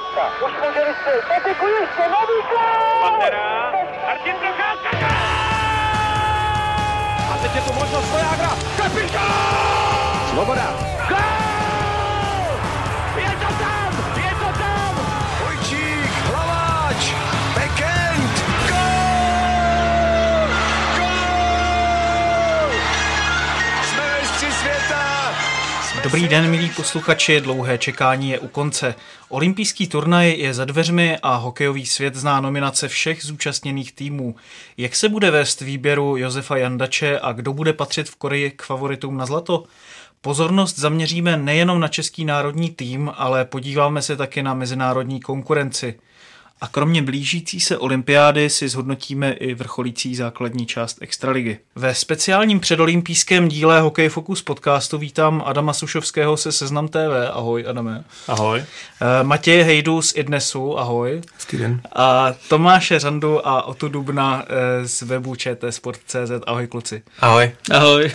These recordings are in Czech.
Procházka. Už může vystřelit. Peteku ještě nový gol! Pantera. Martin Procházka. A teď je tu možnost Vojágra. Kapitán! Svoboda. Dobrý den, milí posluchači, dlouhé čekání je u konce. Olympijský turnaj je za dveřmi a hokejový svět zná nominace všech zúčastněných týmů. Jak se bude vést výběru Josefa Jandače a kdo bude patřit v Koreji k favoritům na zlato? Pozornost zaměříme nejenom na český národní tým, ale podíváme se také na mezinárodní konkurenci. A kromě blížící se olympiády si zhodnotíme i vrcholící základní část Extraligy. Ve speciálním předolympijském díle Hokej Focus podcastu vítám Adama Sušovského se Seznam TV. Ahoj, Adame. Ahoj. Eh, Matěje Hejdu z Idnesu. Ahoj. Den. A Tomáše Řandu a Otu Dubna eh, z webu čtsport.cz. Ahoj, kluci. Ahoj. Ahoj.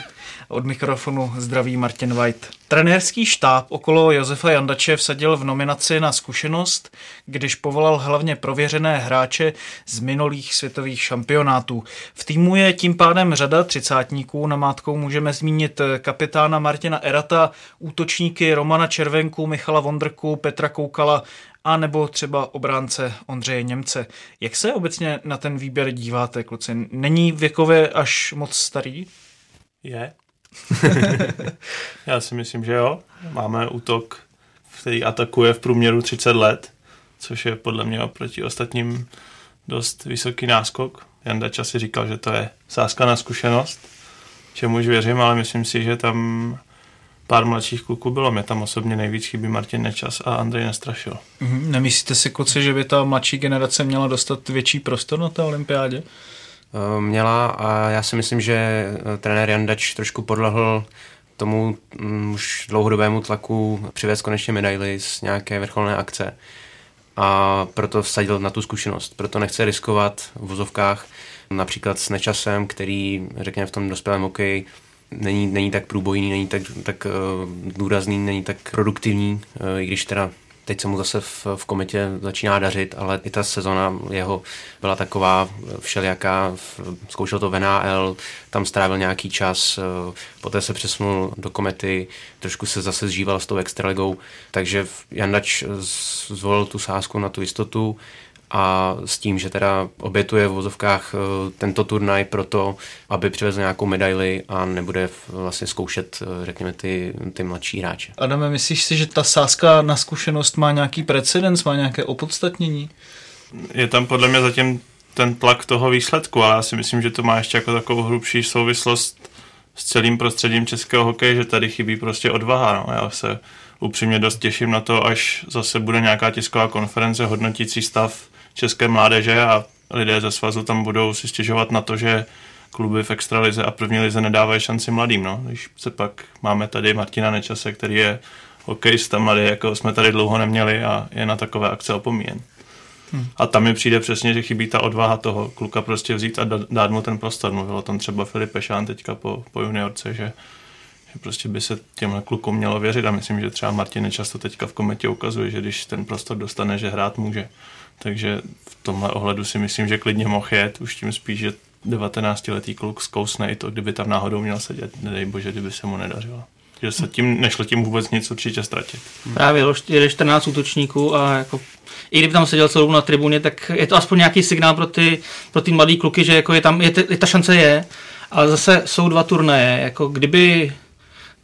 Od mikrofonu zdraví Martin White. Trenérský štáb okolo Josefa Jandače vsadil v nominaci na zkušenost, když povolal hlavně prověřené hráče z minulých světových šampionátů. V týmu je tím pádem řada třicátníků, namátkou můžeme zmínit kapitána Martina Erata, útočníky Romana Červenku, Michala Vondrku, Petra Koukala a nebo třeba obránce Ondřeje Němce. Jak se obecně na ten výběr díváte, kluci? Není věkově až moc starý? Je. Já si myslím, že jo. Máme útok, který atakuje v průměru 30 let, což je podle mě oproti ostatním dost vysoký náskok. Jandača si říkal, že to je sázka na zkušenost, čemuž věřím, ale myslím si, že tam pár mladších kluků bylo. Mě tam osobně nejvíc chybí Martin Nečas a Andrej Nestrašil. Mhm. Nemyslíte si, kluci, že by ta mladší generace měla dostat větší prostor na té olympiádě? Eh, Měla a já si myslím, že eh, trenér Jandač trošku podlehl tomu mm, už dlouhodobému tlaku přivést konečně medaily z nějaké vrcholné akce. A proto vsadil na tu zkušenost. Proto nechce riskovat v vozovkách například s nečasem, který, řekněme, v tom dospělém hokeji není, není tak průbojný, není tak, tak uh, důrazný, není tak produktivní, uh, i když teda teď se mu zase v, v kometě začíná dařit, ale i ta sezona jeho byla taková všelijaká, zkoušel to v NHL, tam strávil nějaký čas, eh, poté se přesunul do komety, trošku se zase zžíval s tou extraligou, takže Jandač zvolil tu sázku na tu jistotu a s tím, že teda obětuje v vozovkách eh, tento turnaj proto, aby přivezl nějakou medaili a nebude vlastně zkoušet, eh, řekněme, ty, ty mladší hráče. Adame, myslíš si, že ta sázka na zkušenost má nějaký precedens, má nějaké opodstatnění? Je tam podle mě zatím ten tlak toho výsledku, ale já si myslím, že to má ještě jako takovou hrubší souvislost s celým prostředím českého hokeje, že tady chybí prostě odvaha. No. Já se upřímně dost těším na to, až zase bude nějaká tisková konference hodnotící stav české mládeže a lidé ze svazu tam budou si stěžovat na to, že kluby v extralize a první lize nedávají šanci mladým. No. Když se pak máme tady Martina Nečase, který je hokejista mladý, jako jsme tady dlouho neměli a je na takové akce opomíjen. A tam mi přijde přesně, že chybí ta odvaha toho kluka prostě vzít a dát mu ten prostor. Mluvil o tom třeba Filip Pešán teďka po, po juniorce, že, že prostě by se těmhle klukům mělo věřit a myslím, že třeba Martin často teďka v kometě ukazuje, že když ten prostor dostane, že hrát může. Takže v tomhle ohledu si myslím, že klidně mohl jet, už tím spíš, že 19-letý kluk zkousne i to, kdyby tam náhodou měl sedět, nedej bože, kdyby se mu nedařilo. Že se tím, nešlo tím vůbec nic určitě ztratit. Právě jede 14 útočníků a jako, i kdyby tam seděl celou na tribuně, tak je to aspoň nějaký signál pro ty, pro ty mladý kluky, že jako je tam, je, je, ta šance je, ale zase jsou dva turnaje, jako kdyby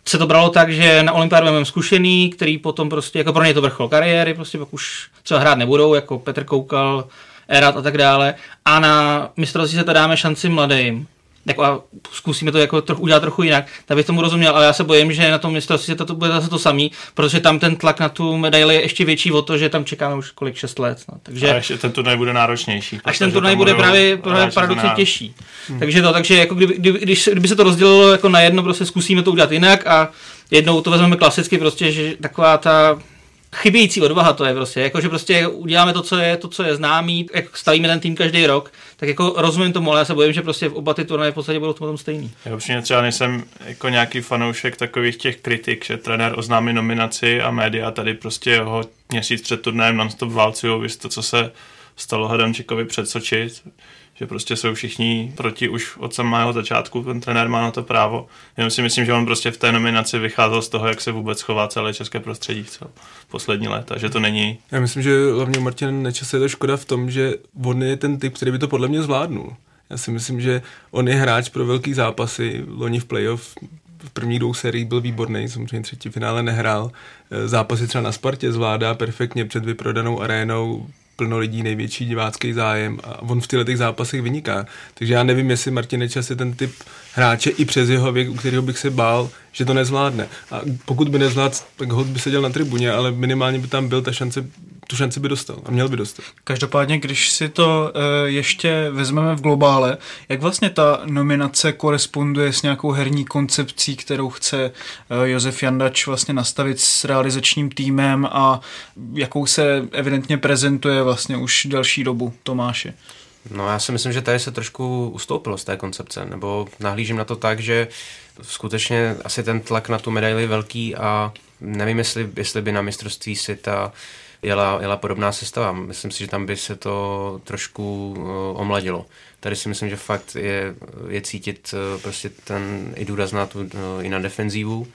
se to bralo tak, že na olympiádu máme zkušený, který potom prostě, jako pro ně to vrchol kariéry, prostě pak už třeba hrát nebudou, jako Petr Koukal, Erat a tak dále. A na mistrovství se to dáme šanci mladým. Jako a zkusíme to jako trochu, udělat trochu jinak, tak bych tomu rozuměl, ale já se bojím, že na tom mistrovství to, to bude zase to samý, protože tam ten tlak na tu medaili je ještě větší o to, že tam čekáme už kolik 6 let. No. Takže A ještě ten turnaj bude náročnější. až ten turnaj bude právě, právě paradoxně znamená- těžší. Hmm. Takže to, takže jako kdyby, kdyby, když, kdyby se to rozdělilo jako na jedno, prostě zkusíme to udělat jinak a jednou to vezmeme klasicky, prostě, že taková ta chybějící odvaha to je prostě, jako že prostě uděláme to, co je, to, co je známý, jak stavíme ten tým každý rok, tak jako rozumím tomu, ale já se bojím, že prostě v oba ty turnaje v podstatě budou tom stejný. Já upřímně třeba nejsem jako nějaký fanoušek takových těch kritik, že trenér oznámí nominaci a média tady prostě ho měsíc před turnajem nonstop válcují, víš to, co se stalo Hadamčikovi před Soči, že prostě jsou všichni proti už od samého začátku, ten trenér má na to právo. Jenom si myslím, že on prostě v té nominaci vycházel z toho, jak se vůbec chová celé české prostředí co poslední léta, že to není... Já myslím, že hlavně Martin Nečas je to škoda v tom, že on je ten typ, který by to podle mě zvládnul. Já si myslím, že on je hráč pro velký zápasy, loni v playoff v prvních dvou sériích byl výborný, samozřejmě třetí finále nehrál. Zápasy třeba na Spartě zvládá perfektně před vyprodanou arénou, plno lidí, největší divácký zájem a on v těch zápasech vyniká. Takže já nevím, jestli Martin Čas je ten typ hráče i přes jeho věk, u kterého bych se bál, že to nezvládne. A pokud by nezvládl, tak hod by seděl na tribuně, ale minimálně by tam byl ta šance, tu šanci by dostal a měl by dostat. Každopádně, když si to e, ještě vezmeme v globále, jak vlastně ta nominace koresponduje s nějakou herní koncepcí, kterou chce e, Josef Jandač vlastně nastavit s realizačním týmem a jakou se evidentně prezentuje vlastně už delší dobu Tomáše? No já si myslím, že tady se trošku ustoupilo z té koncepce, nebo nahlížím na to tak, že skutečně asi ten tlak na tu medaili je velký a nevím, jestli, jestli by na mistrovství světa jela, jela podobná sestava. Myslím si, že tam by se to trošku uh, omladilo. Tady si myslím, že fakt je, je cítit uh, prostě ten i důraz na tu, uh, i na defenzívu.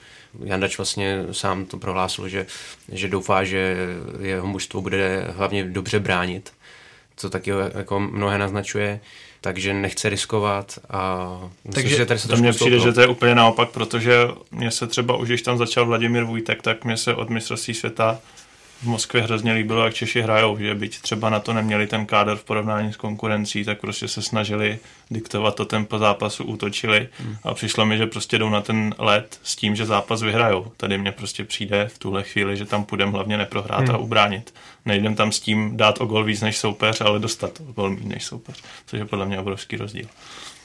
Jandač vlastně sám to prohlásil, že, že doufá, že jeho mužstvo bude hlavně dobře bránit co taky jako mnohé naznačuje, takže nechce riskovat a myslím, takže že tady se to mně přijde, že to je úplně naopak, protože mě se třeba už, když tam začal Vladimír Vujtek, tak mě se od mistrovství světa v Moskvě hrozně líbilo, jak Češi hrajou, že byť třeba na to neměli ten kádr v porovnání s konkurencí, tak prostě se snažili diktovat to tempo zápasu, útočili hmm. a přišlo mi, že prostě jdou na ten let s tím, že zápas vyhrajou. Tady mně prostě přijde v tuhle chvíli, že tam půjdeme hlavně neprohrát hmm. a ubránit. Nejdem tam s tím dát o gol víc než soupeř, ale dostat o gol víc než soupeř, což je podle mě obrovský rozdíl.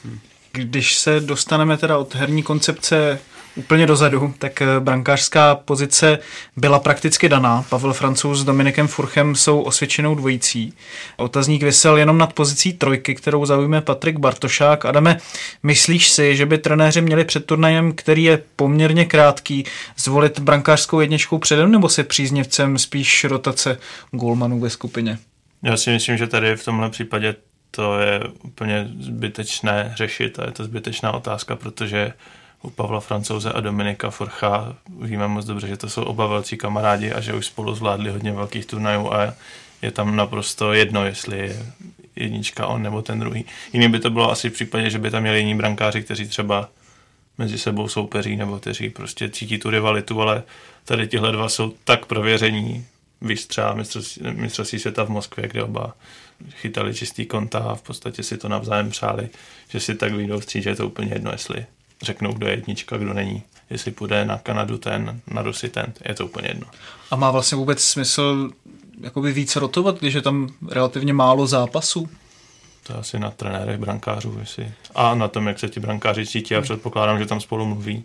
Hmm. Když se dostaneme teda od herní koncepce úplně dozadu, tak eh, brankářská pozice byla prakticky daná. Pavel Francouz s Dominikem Furchem jsou osvědčenou dvojicí. Otazník vysel jenom nad pozicí trojky, kterou zaujme Patrik Bartošák. Adame, myslíš si, že by trenéři měli před turnajem, který je poměrně krátký, zvolit brankářskou jedničkou předem, nebo se příznivcem spíš rotace golmanů ve skupině? Já si myslím, že tady v tomhle případě to je úplně zbytečné řešit a je to zbytečná otázka, protože u Pavla Francouze a Dominika Forcha víme moc dobře, že to jsou oba velcí kamarádi a že už spolu zvládli hodně velkých turnajů a je tam naprosto jedno, jestli je jednička on nebo ten druhý. Jiný by to bylo asi v případě, že by tam měli jiní brankáři, kteří třeba mezi sebou soupeří nebo kteří prostě cítí tu rivalitu, ale tady tihle dva jsou tak prověření, třeba mistrovství světa v Moskvě, kde oba chytali čistý konta a v podstatě si to navzájem přáli, že si tak vyjdou vstříc, že je to úplně jedno, jestli řeknou, kdo je jednička, kdo není. Jestli půjde na Kanadu ten, na Rusy ten, je to úplně jedno. A má vlastně vůbec smysl jakoby víc rotovat, když je tam relativně málo zápasů? To je asi na trenérech brankářů, jestli... a na tom, jak se ti brankáři cítí a předpokládám, že tam spolu mluví.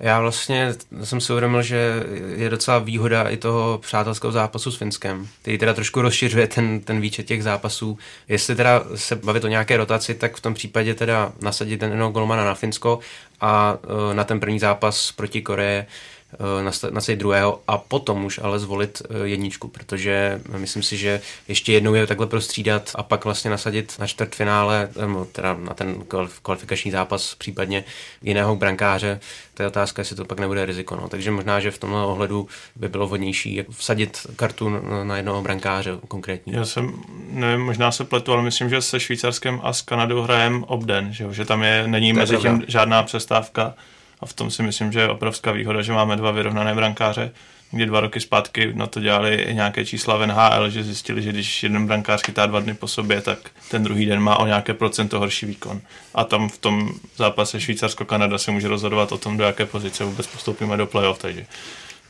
Já vlastně jsem si uvědomil, že je docela výhoda i toho přátelského zápasu s Finskem, který teda trošku rozšiřuje ten, ten výčet těch zápasů. Jestli teda se bavit o nějaké rotaci, tak v tom případě teda nasadit ten jednoho golmana na Finsko a uh, na ten první zápas proti Koreje Eh, nasadit druhého a potom už ale zvolit eh, jedničku, protože myslím si, že ještě jednou je takhle prostřídat a pak vlastně nasadit na čtvrtfinále, teda na ten kvalifikační zápas případně jiného brankáře, to je otázka, jestli to pak nebude riziko. No. Takže možná, že v tomhle ohledu by bylo vhodnější vsadit kartu na jednoho brankáře konkrétní. Já jsem, nevím, možná se pletu, ale myslím, že se Švýcarskem a s Kanadou hrajem obden, že, že tam je, není to mezi tím žádná přestávka a v tom si myslím, že je obrovská výhoda, že máme dva vyrovnané brankáře, kdy dva roky zpátky na to dělali nějaké čísla v NHL, že zjistili, že když jeden brankář chytá dva dny po sobě, tak ten druhý den má o nějaké procento horší výkon. A tam v tom zápase Švýcarsko-Kanada se může rozhodovat o tom, do jaké pozice vůbec postoupíme do playoff, takže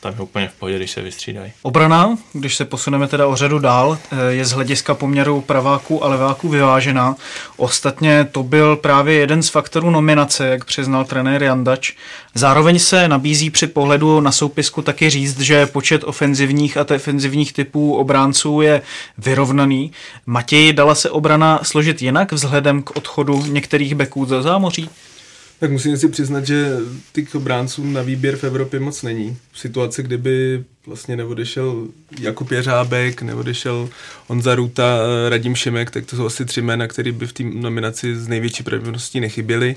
tam je úplně v pohodě, když se vystřídají. Obrana, když se posuneme teda o řadu dál, eh, je z hlediska poměru praváků a leváků vyvážená. Ostatně to byl právě jeden z faktorů nominace, jak přiznal trenér Jandač. Zároveň se nabízí při pohledu na soupisku taky říct, že počet ofenzivních a defenzivních typů obránců je vyrovnaný. Matěj, dala se obrana složit jinak vzhledem k odchodu některých beků do zámoří? Tak musím si přiznat, že těch obránců na výběr v Evropě moc není. V situaci, kdyby vlastně neodešel Jakub Jeřábek, neodešel Honza Ruta, Radim Šimek, tak to jsou asi tři jména, které by v té nominaci z největší pravděpodobností nechyběly.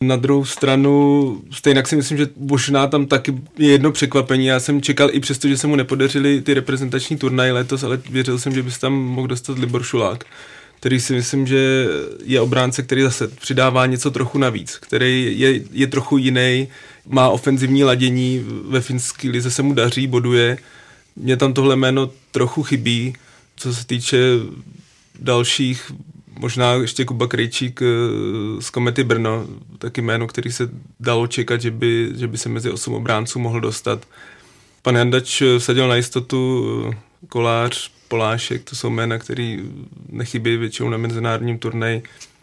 Na druhou stranu, stejně si myslím, že možná tam taky je jedno překvapení. Já jsem čekal i přesto, že se mu nepodařily ty reprezentační turnaje letos, ale věřil jsem, že by se tam mohl dostat Libor Šulák který si myslím, že je obránce, který zase přidává něco trochu navíc, který je, je trochu jiný, má ofenzivní ladění, ve finské lize se mu daří, boduje. Mně tam tohle jméno trochu chybí, co se týče dalších, možná ještě Kuba Krejčík eh, z Komety Brno, taky jméno, který se dalo čekat, že by, že by se mezi osm obránců mohl dostat. Pan Jandač vsadil na jistotu eh, Kolář, Polášek, to jsou jména, které nechybí většinou na mezinárodním turnaji.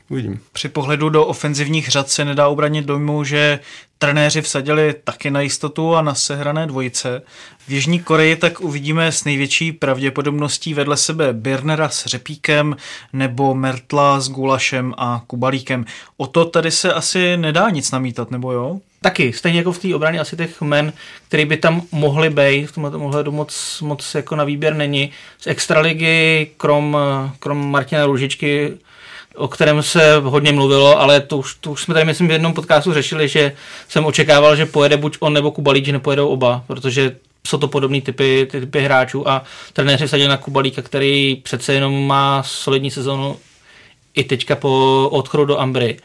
Uvidím. Při pohledu do ofenzivních řad se nedá obranit dojmu, že trenéři vsadili taky na jistotu a na sehrané dvojice. V Jižní Koreji tak uvidíme s největší pravděpodobností vedle sebe Birnera s Řepíkem nebo Mertla s Gulašem a Kubalíkem. O to tady se asi nedá nic namítat, nebo jo? Taky, stejně jako v té obraně asi těch men, který by tam mohli být, v tomhle ohledu moc, moc jako na výběr není. Z extraligy, krom, krom Martina Růžičky, o kterém se hodně mluvilo, ale to už, to už jsme tady, myslím, v jednom podcastu řešili, že jsem očekával, že pojede buď on nebo Kubalík, že nepojedou oba, protože jsou to podobné typy, typy hráčů a trenéři sadili na Kubalíka, který přece jenom má solidní sezonu i teďka po odchodu do Ambry.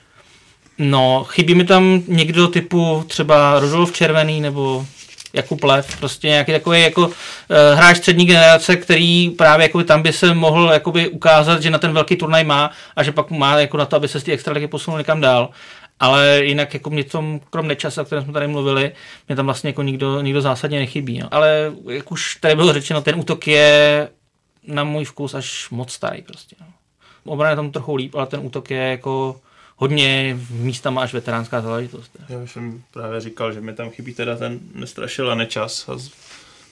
No, chybí mi tam někdo typu třeba Rudolf Červený nebo Jakub Lev, prostě nějaký takový jako uh, hráč střední generace, který právě jako tam by se mohl jakoby ukázat, že na ten velký turnaj má a že pak má jako na to, aby se z té extraligy posunul někam dál. Ale jinak jako mě tom, krom nečasa, o kterém jsme tady mluvili, mě tam vlastně jako nikdo, nikdo zásadně nechybí. No. Ale jak už tady bylo řečeno, ten útok je na můj vkus až moc starý prostě. No. Obrana je tam trochu líp, ale ten útok je jako hodně místama až veteránská záležitost. Já už jsem právě říkal, že mi tam chybí teda ten nestrašil a nečas a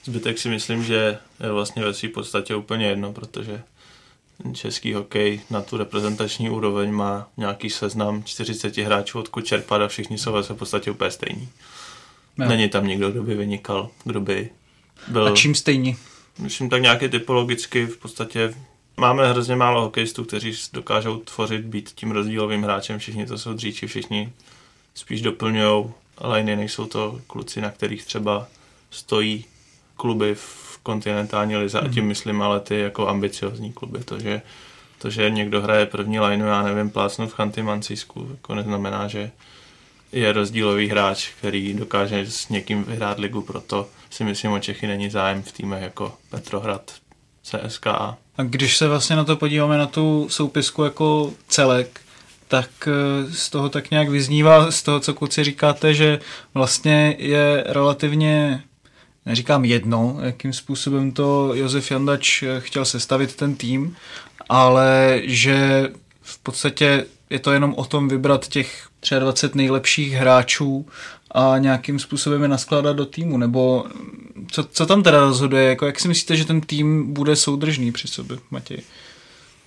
zbytek si myslím, že je vlastně ve své podstatě úplně jedno, protože český hokej na tu reprezentační úroveň má nějaký seznam 40 hráčů, odkud čerpat a všichni jsou ve podstatě úplně stejní. No. Není tam nikdo, kdo by vynikal, kdo by byl... A čím stejní? Myslím tak nějaký typologicky v podstatě Máme hrozně málo hokejistů, kteří dokážou tvořit, být tím rozdílovým hráčem. Všichni to jsou dříči, všichni spíš doplňují liney, nejsou to kluci, na kterých třeba stojí kluby v kontinentální lize mm. a tím mhm. myslím ale ty jako ambiciozní kluby. To, že, to, že někdo hraje první lineu, já nevím, plácnu v Chanty Mancisku, jako neznamená, že je rozdílový hráč, který dokáže s někým vyhrát ligu, proto si myslím, o Čechy není zájem v týmech jako Petrohrad, CSKA. A když se vlastně na to podíváme na tu soupisku jako celek, tak eh, z toho tak nějak vyznívá, z toho, co kluci říkáte, že vlastně je relativně, neříkám jedno, jakým způsobem to Josef Jandač eh, chtěl sestavit ten tým, ale že v podstatě je to jenom o tom vybrat těch 23 nejlepších hráčů a nějakým způsobem je naskládat do týmu, nebo co, co tam teda rozhoduje, jako jak si myslíte, že ten tým bude soudržný při sobě, Matěj?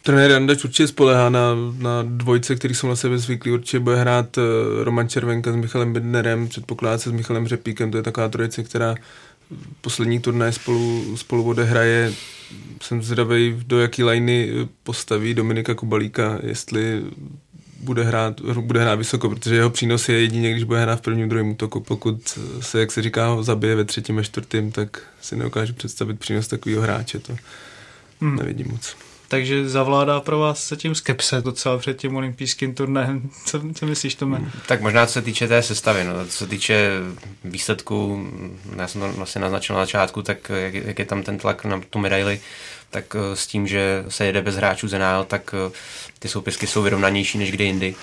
Trenér Jandač určitě spolehá na, na dvojce, který jsou na sebe zvyklí. Určitě bude hrát uh, Roman Červenka s Michalem Bidnerem, předpokládá se s Michalem Řepíkem, to je taková trojice, která poslední turnaj spolu, spolu odehraje. Jsem zvědavý, do jaký lajny postaví Dominika Kubalíka, jestli bude hrát, bude hrát vysoko, protože jeho přínos je jedině, když bude hrát v prvním, druhém útoku. Pokud se, jak se říká, ho zabije ve třetím a čtvrtém, tak si neukážu představit přínos takového hráče. To hmm. nevidím moc. Takže zavládá pro vás se tím skepse docela před tím olympijským turnajem. Co, co myslíš, Tome? Hmm. Tak možná co se týče té sestavy, no, co se týče výsledků, já jsem to vlastně naznačil na začátku, tak jak, jak je tam ten tlak na tu medaili, tak eh, s tím, že se jede bez hráčů z NL, tak eh, ty soupisky jsou vyrovnanější než kdy jindy.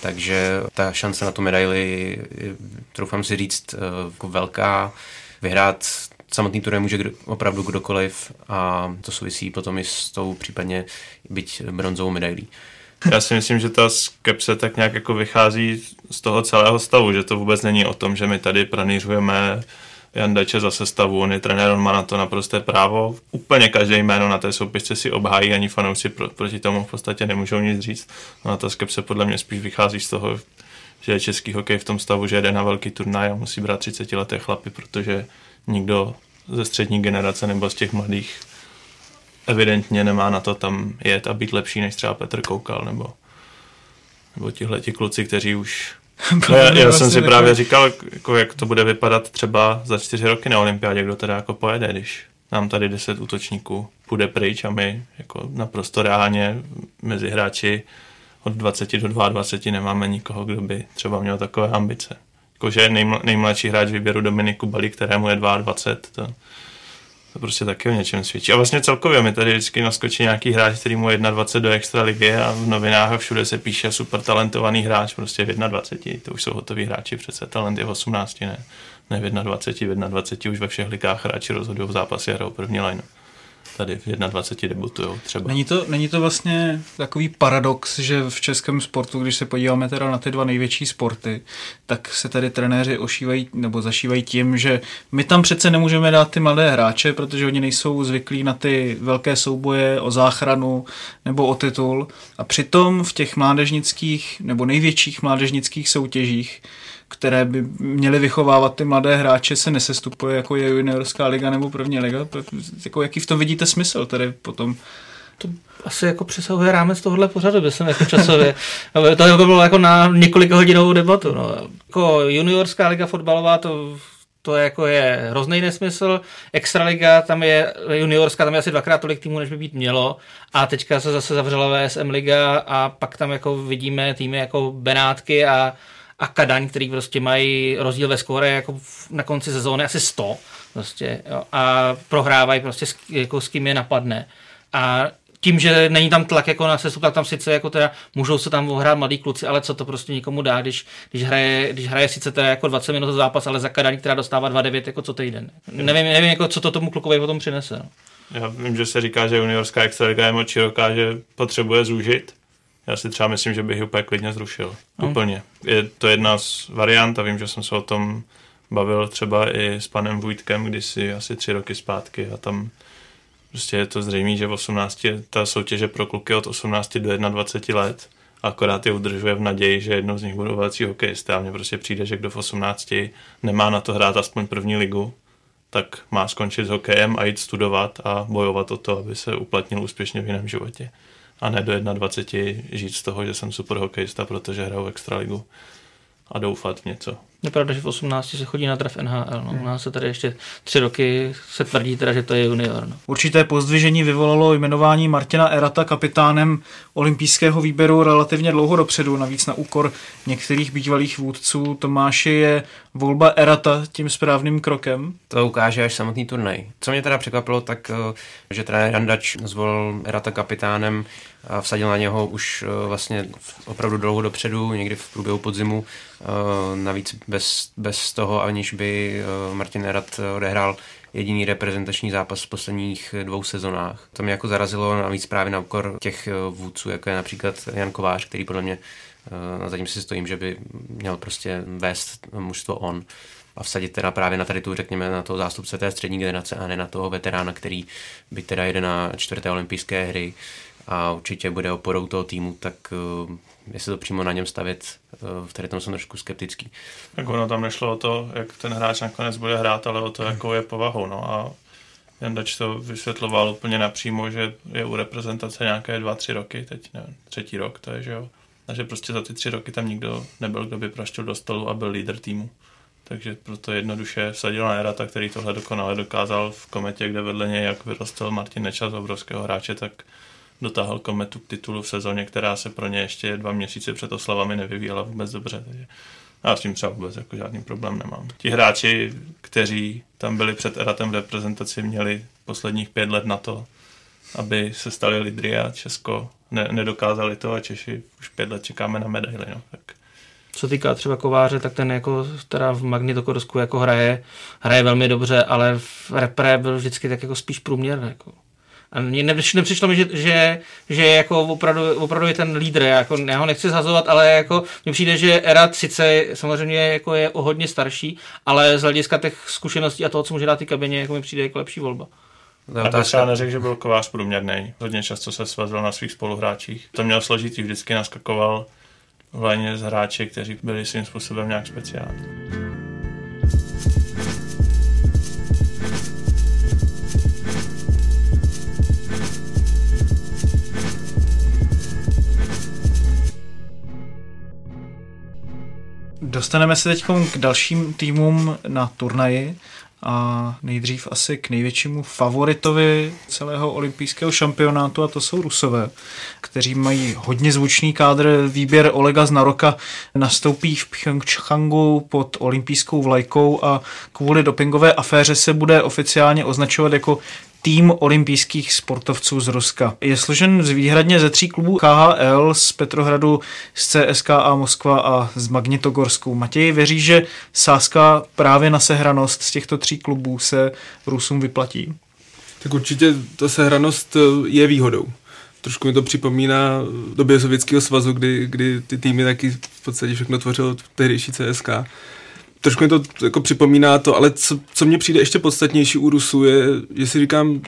Takže ta šance na tu medaili, troufám si říct, eh, jako velká. vyhrát samotný turnaj může kdo, opravdu kdokoliv a to souvisí potom i s tou případně byť bronzovou medailí. Já si myslím, že ta skepse tak nějak jako vychází z toho celého stavu, že to vůbec není o tom, že my tady pranířujeme Jandače za sestavu, on je trenér, on má na to naprosté právo. Úplně každé jméno na té soupisce si obhájí, ani fanoušci pro, proti tomu v podstatě nemůžou nic říct. No a ta skepse podle mě spíš vychází z toho, že je český hokej v tom stavu, že jede na velký turnaj a musí brát 30 leté chlapy, protože nikdo ze střední generace nebo z těch mladých evidentně nemá na to tam jet a být lepší než třeba Petr Koukal nebo, nebo tihle ti kluci, kteří už No já, já jsem si právě říkal, jako jak to bude vypadat třeba za čtyři roky na olympiádě, kdo teda jako pojede, když nám tady deset útočníků půjde pryč a my jako naprosto reálně mezi hráči od 20 do 22 nemáme nikoho, kdo by třeba měl takové ambice. Jakože nejml, nejmladší hráč výběru Dominiku Bali, kterému je 22, to, to prostě taky o něčem svědčí. A vlastně celkově mi tady vždycky naskočí nějaký hráč, který mu 21 do extra ligy a v novinách a všude se píše super talentovaný hráč, prostě v 21, to už jsou hotoví hráči, přece talent je v 18, ne, ne v 21, v 21 už ve všech ligách hráči rozhodují v zápase hrajou první line tady v 21 debutují třeba. Není to, není to vlastně takový paradox, že v českém sportu, když se podíváme teda na ty dva největší sporty, tak se tady trenéři ošívají nebo zašívají tím, že my tam přece nemůžeme dát ty mladé hráče, protože oni nejsou zvyklí na ty velké souboje o záchranu nebo o titul. A přitom v těch mládežnických nebo největších mládežnických soutěžích které by měly vychovávat ty mladé hráče, se nesestupuje, jako je juniorská liga nebo první liga. Jako jaký v tom vidíte smysl tedy potom? To asi jako přesahuje rámec tohohle pořadu, by jsem jako časově. to jako bylo jako na několika hodinovou debatu. No. Jako juniorská liga fotbalová, to to je, jako je hrozný nesmysl. Extraliga, tam je juniorská, tam je asi dvakrát tolik týmů, než by být mělo. A teďka se zase zavřela VSM liga a pak tam jako vidíme týmy jako Benátky a a Kadaň, který prostě mají rozdíl ve skóre jako na konci sezóny asi 100 prostě, jo, a prohrávají prostě s, jako s kým je napadne. A tím, že není tam tlak jako na sestup, tak tam sice jako teda můžou se tam ohrát mladí kluci, ale co to prostě nikomu dá, když, když, hraje, když hraje sice teda jako 20 minut zápas, ale za Kadaň, která dostává 2-9 jako co týden. Nevím, nevím jako co to tomu klukovi potom přinese. No. Já vím, že se říká, že juniorská extraliga je moc široká, že potřebuje zúžit, já si třeba myslím, že bych ji úplně klidně zrušil. Hmm. Úplně. Je to jedna z variant a vím, že jsem se o tom bavil třeba i s panem Vujtkem kdysi asi tři roky zpátky a tam prostě je to zřejmé, že v 18 ta soutěže pro kluky od 18 do 21 let akorát je udržuje v naději, že jednou z nich budou velcí hokejisté a mně prostě přijde, že kdo v 18 nemá na to hrát aspoň první ligu, tak má skončit s hokejem a jít studovat a bojovat o to, aby se uplatnil úspěšně v jiném životě a ne do 21 žít z toho, že jsem super hokejista, protože hraju extraligu a doufat v něco. Je pravda, že v 18 se chodí na tref NHL. No. U nás se tady ještě tři roky se tvrdí teda, že to je junior. No. Určité pozdvižení vyvolalo jmenování Martina Erata kapitánem olympijského výběru relativně dlouho dopředu, navíc na úkor některých bývalých vůdců. Tomáši je volba Erata tím správným krokem? To ukáže až samotný turnaj. Co mě teda překvapilo, tak eh, že trenér Jandač zvolil Erata kapitánem a vsadil na něho už eh, vlastně opravdu dlouho dopředu, někdy v průběhu podzimu. Eh, navíc bez, bez toho, aniž by Martin Erat odehrál jediný reprezentační zápas v posledních dvou sezonách. To mě jako zarazilo navíc právě na úkor těch vůdců, jako je například Jan Kovář, který podle mě a zatím si stojím, že by měl prostě vést mužstvo on a vsadit teda právě na tady tu, řekněme, na toho zástupce té střední generace a ne na toho veterána, který by teda jede na čtvrté olympijské hry a určitě bude oporou toho týmu, tak uh, jestli to přímo na něm stavět, uh, v tady tom jsem trošku skeptický. Tak ono tam nešlo o to, jak ten hráč nakonec bude hrát, ale o to, jakou je povahou. No a Jandač to vysvětloval úplně napřímo, že je u reprezentace nějaké dva, tři roky, teď nevím, třetí rok to je, že jo a že prostě za ty tři roky tam nikdo nebyl, kdo by praštil do stolu a byl lídr týmu. Takže proto jednoduše vsadil na Erata, který tohle dokonale dokázal v kometě, kde vedle něj jak vyrostl Martin Nečas, obrovského hráče, tak dotáhl kometu k titulu v sezóně, která se pro ně ještě dva měsíce před oslavami nevyvíjela vůbec dobře. Takže já s tím třeba vůbec jako žádný problém nemám. Ti hráči, kteří tam byli před Eratem v reprezentaci, měli posledních pět let na to, aby se stali lidry a Česko ne, nedokázali to a Češi už pět let čekáme na medaily. No. Tak Co týká třeba Kováře, tak ten jako teda v Magnitogorsku jako hraje, hraje velmi dobře, ale v repre byl vždycky tak jako spíš průměrný. Jako. A mně nepřišlo mi, že, že, že jako opravdu, opravdu je ten lídr. Já, jako, já ho nechci zhazovat, ale jako mně přijde, že Era sice samozřejmě jako je o hodně starší, ale z hlediska těch zkušeností a toho, co může dát ty kabině, jako mi přijde jako lepší volba. Já bych třeba neřekl, že byl kovář průměrný. Hodně často se svazil na svých spoluhráčích. To měl složitý, vždycky naskakoval hlavně z hráči, kteří byli svým způsobem nějak speciální. Dostaneme se teď k dalším týmům na turnaji a nejdřív asi k největšímu favoritovi celého olympijského šampionátu a to jsou Rusové, kteří mají hodně zvučný kádr. Výběr Olega Znaroka nastoupí v Pyeongchangu pod olympijskou vlajkou a kvůli dopingové aféře se bude oficiálně označovat jako tým olympijských sportovců z Ruska. Je složen z výhradně ze tří klubů KHL, z Petrohradu, z CSKA Moskva a z Magnitogorsku. Matěj věří, že sázka právě na sehranost z těchto tří klubů se Rusům vyplatí? Tak určitě ta sehranost je výhodou. Trošku mi to připomíná době Sovětského svazu, kdy, kdy ty týmy taky v podstatě všechno tvořilo tehdejší CSK trošku mi to jako připomíná to, ale co, co mně přijde ještě podstatnější u Rusů je, že si říkám,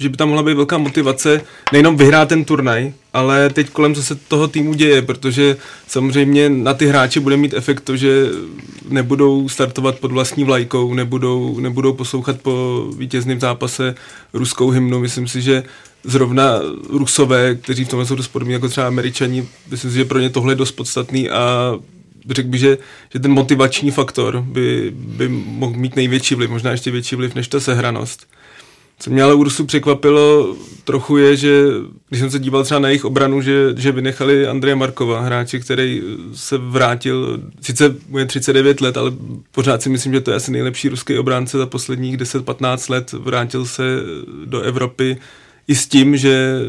že by tam mohla být velká motivace nejenom vyhrát ten turnaj, ale teď kolem co se toho týmu děje, protože samozřejmě na ty hráče bude mít efekt to, že nebudou startovat pod vlastní vlajkou, nebudou, nebudou poslouchat po vítězném zápase ruskou hymnu. Myslím si, že zrovna Rusové, kteří v tomhle jsou dost podobní jako třeba Američani, myslím si, že pro ně tohle je dost podstatný a řekl bych, že, že ten motivační faktor by, by mohl mít největší vliv, možná ještě větší vliv než ta sehranost. Co mě ale Ursu překvapilo trochu je, že když jsem se díval třeba na jejich obranu, že, že vynechali Andreje Markova, hráči, který se vrátil, sice mu je 39 let, ale pořád si myslím, že to je asi nejlepší ruský obránce za posledních 10-15 let. Vrátil se do Evropy i s tím, že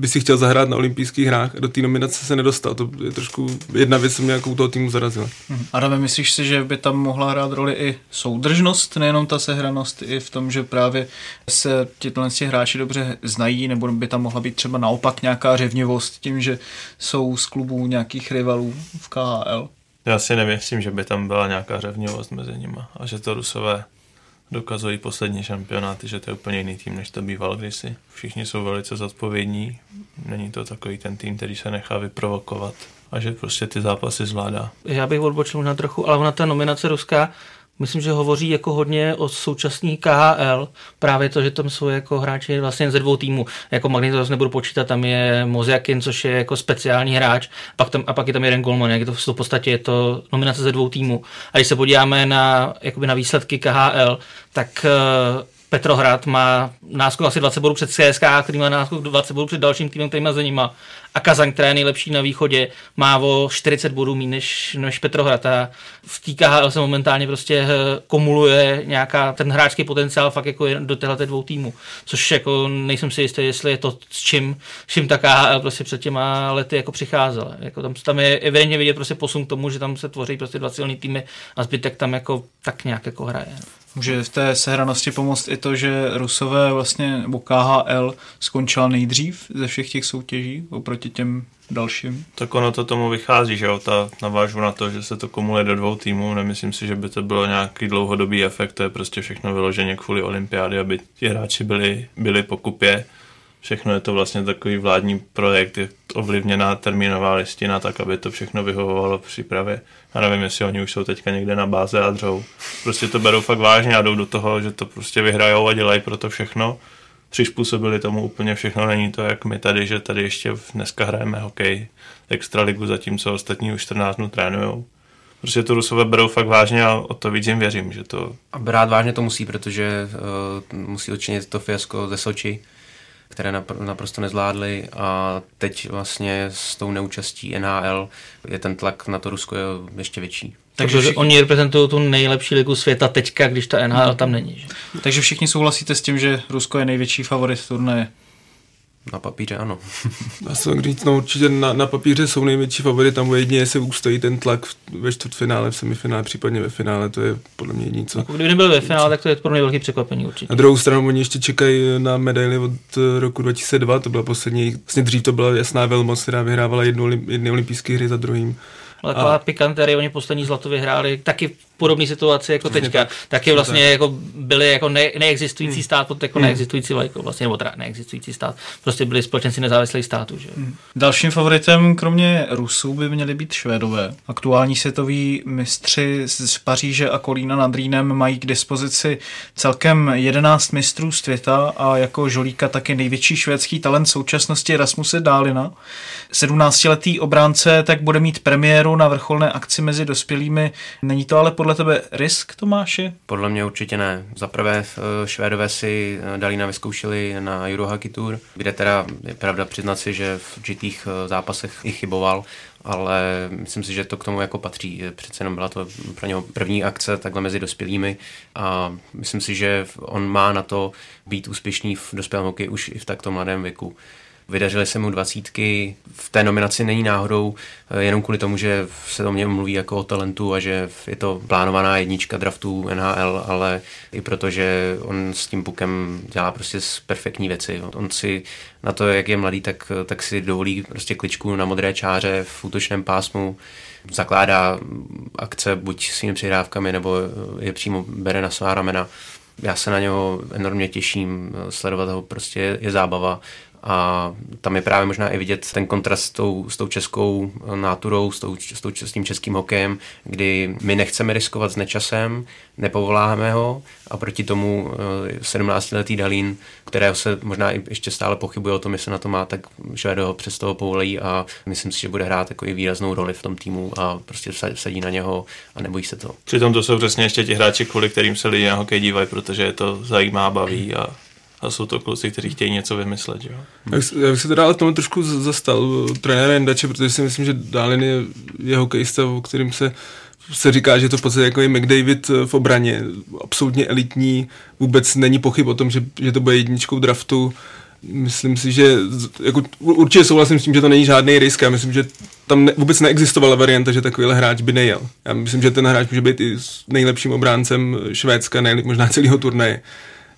by si chtěl zahrát na olympijských hrách a do té nominace se nedostal. To je trošku jedna věc, co mě jako u toho týmu zarazila. Hmm. Adame, myslíš si, že by tam mohla hrát roli i soudržnost, nejenom ta sehranost, i v tom, že právě se tyhle hráči dobře znají, nebo by tam mohla být třeba naopak nějaká řevnivost tím, že jsou z klubů nějakých rivalů v KHL? Já si nemyslím, že by tam byla nějaká řevnivost mezi nimi a že to Rusové dokazují poslední šampionáty, že to je úplně jiný tým, než to býval kdysi. Všichni jsou velice zodpovědní, není to takový ten tým, který se nechá vyprovokovat a že prostě ty zápasy zvládá. Já bych odbočil na trochu, ale ona ta nominace ruská, myslím, že hovoří jako hodně o současný KHL, právě to, že tam jsou jako hráči vlastně ze dvou týmů. Jako Magnetos nebudu počítat, tam je Moziakin, což je jako speciální hráč, pak tam, a pak je tam jeden golman, jak to v podstatě je to nominace ze dvou týmů. A když se podíváme na, jakoby na výsledky KHL, tak uh, Petrohrad má náskok asi 20 bodů před CSK, který má náskok 20 bodů před dalším týmem, který má za nima. A Kazan, která je nejlepší na východě, má o 40 bodů méně než, než Petrohrad. A v té KHL se momentálně prostě eh, kumuluje nějaká ten hráčský potenciál fakt jako do těchto dvou týmů. Což jako nejsem si jistý, jestli je to s čím, s čím ta KHL prostě před těma lety jako přicházela. Jako tam, tam je evidentně vidět prostě posun k tomu, že tam se tvoří prostě dva silný týmy a zbytek tam jako tak nějak jako hraje. Může v té sehranosti pomoct i to, že Rusové vlastně, nebo KHL skončila nejdřív ze všech těch soutěží oproti těm dalším. Tak ono to tomu vychází, že jo, ta, navážu na to, že se to kumuluje do dvou týmů, nemyslím si, že by to bylo nějaký dlouhodobý efekt, to je prostě všechno vyloženě kvůli olympiády, aby ti hráči byli, byli po kupě. Všechno je to vlastně takový vládní projekt, je ovlivněná termínová listina, tak aby to všechno vyhovovalo přípravě. Já nevím, jestli oni už jsou teďka někde na báze a dřou. Prostě to berou fakt vážně a jdou do toho, že to prostě vyhrajou a dělají pro to všechno. Přizpůsobili tomu úplně všechno, není to jak my tady, že tady ještě dneska hrajeme hokej, extraligu, zatímco ostatní už 14 dnů trénujou. Prostě to Rusové berou fakt vážně a o to víc jim věřím, že to... A brát vážně to musí, protože uh, musí učinit to fiasko ze Soči které naprosto nezvládly a teď vlastně s tou neúčastí NHL je ten tlak na to Rusko je ještě větší. Takže všichni... oni reprezentují tu nejlepší ligu světa teďka, když ta NHL tam není. Že? Takže všichni souhlasíte s tím, že Rusko je největší favorit turnaje? Na papíře ano. Se tak říct, no určitě na, na papíře jsou největší favority, tam jedině se ustojí ten tlak ve čtvrtfinále, v semifinále, případně ve finále, to je podle mě jediné, co. Jako Kdyby nebyl ve finále, tak to je pro mě velký překvapení určitě. Na druhou stranu oni ještě čekají na medaili od eh, roku 2002, to byla poslední, vlastně dřív to byla jasná velmoc, která vyhrávala jednu, jedny olympijské hry za druhým. Ale taková pikanterie, oni poslední zlato vyhráli taky podobné situaci jako teďka. Taky vlastně jako byli jako ne, neexistující stát pod jako neexistující vlajkou, vlastně, nebo teda neexistující stát. Prostě byli společenci nezávislých států. Že? jo. Dalším favoritem, kromě Rusů, by měli být Švédové. Aktuální světoví mistři z Paříže a Kolína nad Rýnem mají k dispozici celkem 11 mistrů světa a jako žolíka taky největší švédský talent současnosti Rasmuse Dálina. 17-letý obránce tak bude mít premiéru na vrcholné akci mezi dospělými. Není to ale podle tebe risk, Tomáši? Podle mě určitě ne. Za prvé eh, Švédové si eh, Dalína vyzkoušeli na Eurohockey Tour, kde teda je pravda přiznat si, že v určitých eh, zápasech i chyboval, ale myslím si, že to k tomu jako patří. Přece jenom byla to pro něho první akce takhle mezi dospělými a myslím si, že on má na to být úspěšný v dospělém hokeji už i v takto mladém věku. Vydařily se mu dvacítky, v té nominaci není náhodou eh, jenom kvůli tomu, že se o něm mluví jako o talentu a že je to plánovaná jednička draftů NHL, ale i proto, že on s tím pukem dělá prostě perfektní věci. On si na to, jak je mladý, tak, tak si dovolí prostě kličku na modré čáře v útočném pásmu, zakládá akce buď svými přihrávkami, nebo je přímo bere na svá ramena. Já se na něho enormně těším, sledovat ho prostě je zábava a tam je právě možná i vidět ten kontrast s tou, s tou českou náturou, s, tou, s, tou, s tím českým hokejem, kdy my nechceme riskovat s nečasem, nepovoláme ho a proti tomu eh, 17-letý Dalín, kterého se možná i ještě stále pochybuje o tom, jestli na to má, tak Švédo ho přes toho povolí a myslím si, že bude hrát jako i výraznou roli v tom týmu a prostě vsadí na něho a nebojí se to. Přitom to jsou přesně ještě ti hráči, kvůli kterým se lidi na hokej dívají, protože je to zajímá, baví a, a jsou to kluci, kteří chtějí něco vymyslet. Jo. Já bych, se teda ale tomu trošku zastal trenéra Jendače, protože si myslím, že Dálin je, je hokejista, o kterým se se říká, že je to v podstatě jako i McDavid eh, v obraně, absolutně elitní, vůbec není pochyb o tom, že, že to bude jedničkou draftu. Myslím si, že jako, určitě souhlasím s tím, že to není žádný risk. Já myslím, že tam ne, vůbec neexistovala varianta, že takovýhle hráč by nejel. Já myslím, že ten hráč může být i nejlepším obráncem Švédska, nejlep, možná celého turnaje.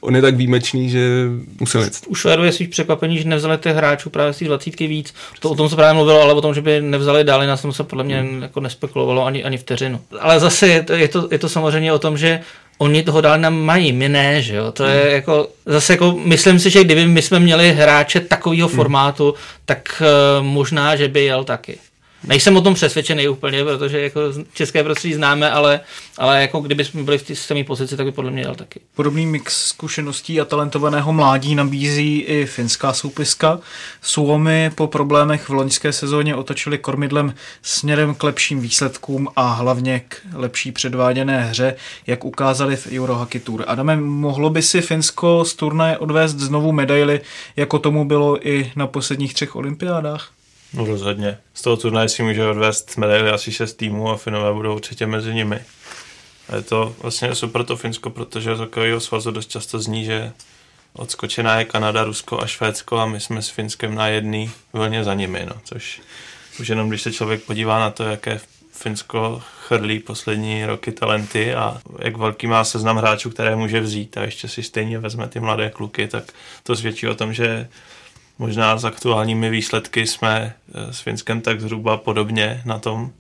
On je tak výjimečný, že musel jet. U Švédu je svých překvapení, že nevzali těch hráčů právě z těch dvacítky víc. To, o tom se právě mluvilo, ale o tom, že by nevzali dál, na tom se podle mě jako nespekulovalo ani, ani vteřinu. Ale zase je to, je, to, je to samozřejmě o tom, že oni toho dál nám mají, my ne, že jo. To je jako, zase jako, myslím si, že kdyby my jsme měli hráče takového formátu, tak uh, možná, že by jel taky. Nejsem o tom přesvědčený úplně, protože jako české prostředí známe, ale, ale jako kdyby jsme byli v té samé pozici, tak by podle mě jel taky. Podobný mix zkušeností a talentovaného mládí nabízí i finská soupiska. Suomi po problémech v loňské sezóně otočili kormidlem směrem k lepším výsledkům a hlavně k lepší předváděné hře, jak ukázali v Eurohockey Tour. Adame, mohlo by si Finsko z turnaje odvést znovu medaily, jako tomu bylo i na posledních třech olympiádách? No rozhodně. Z toho turnaje si může odvést medaily asi šest týmů a Finové budou určitě mezi nimi. A je to vlastně super to Finsko, protože z hokejového svazu dost často zní, že odskočená je Kanada, Rusko a Švédsko a my jsme s Finskem na jedný vlně za nimi, no, což už jenom když se člověk podívá na to, jaké Finsko chrlí poslední roky talenty a jak velký má seznam hráčů, které může vzít a ještě si stejně vezme ty mladé kluky, tak to svědčí o tom, že možná s aktuálními výsledky jsme eh, s Finskem tak zhruba podobně na tom,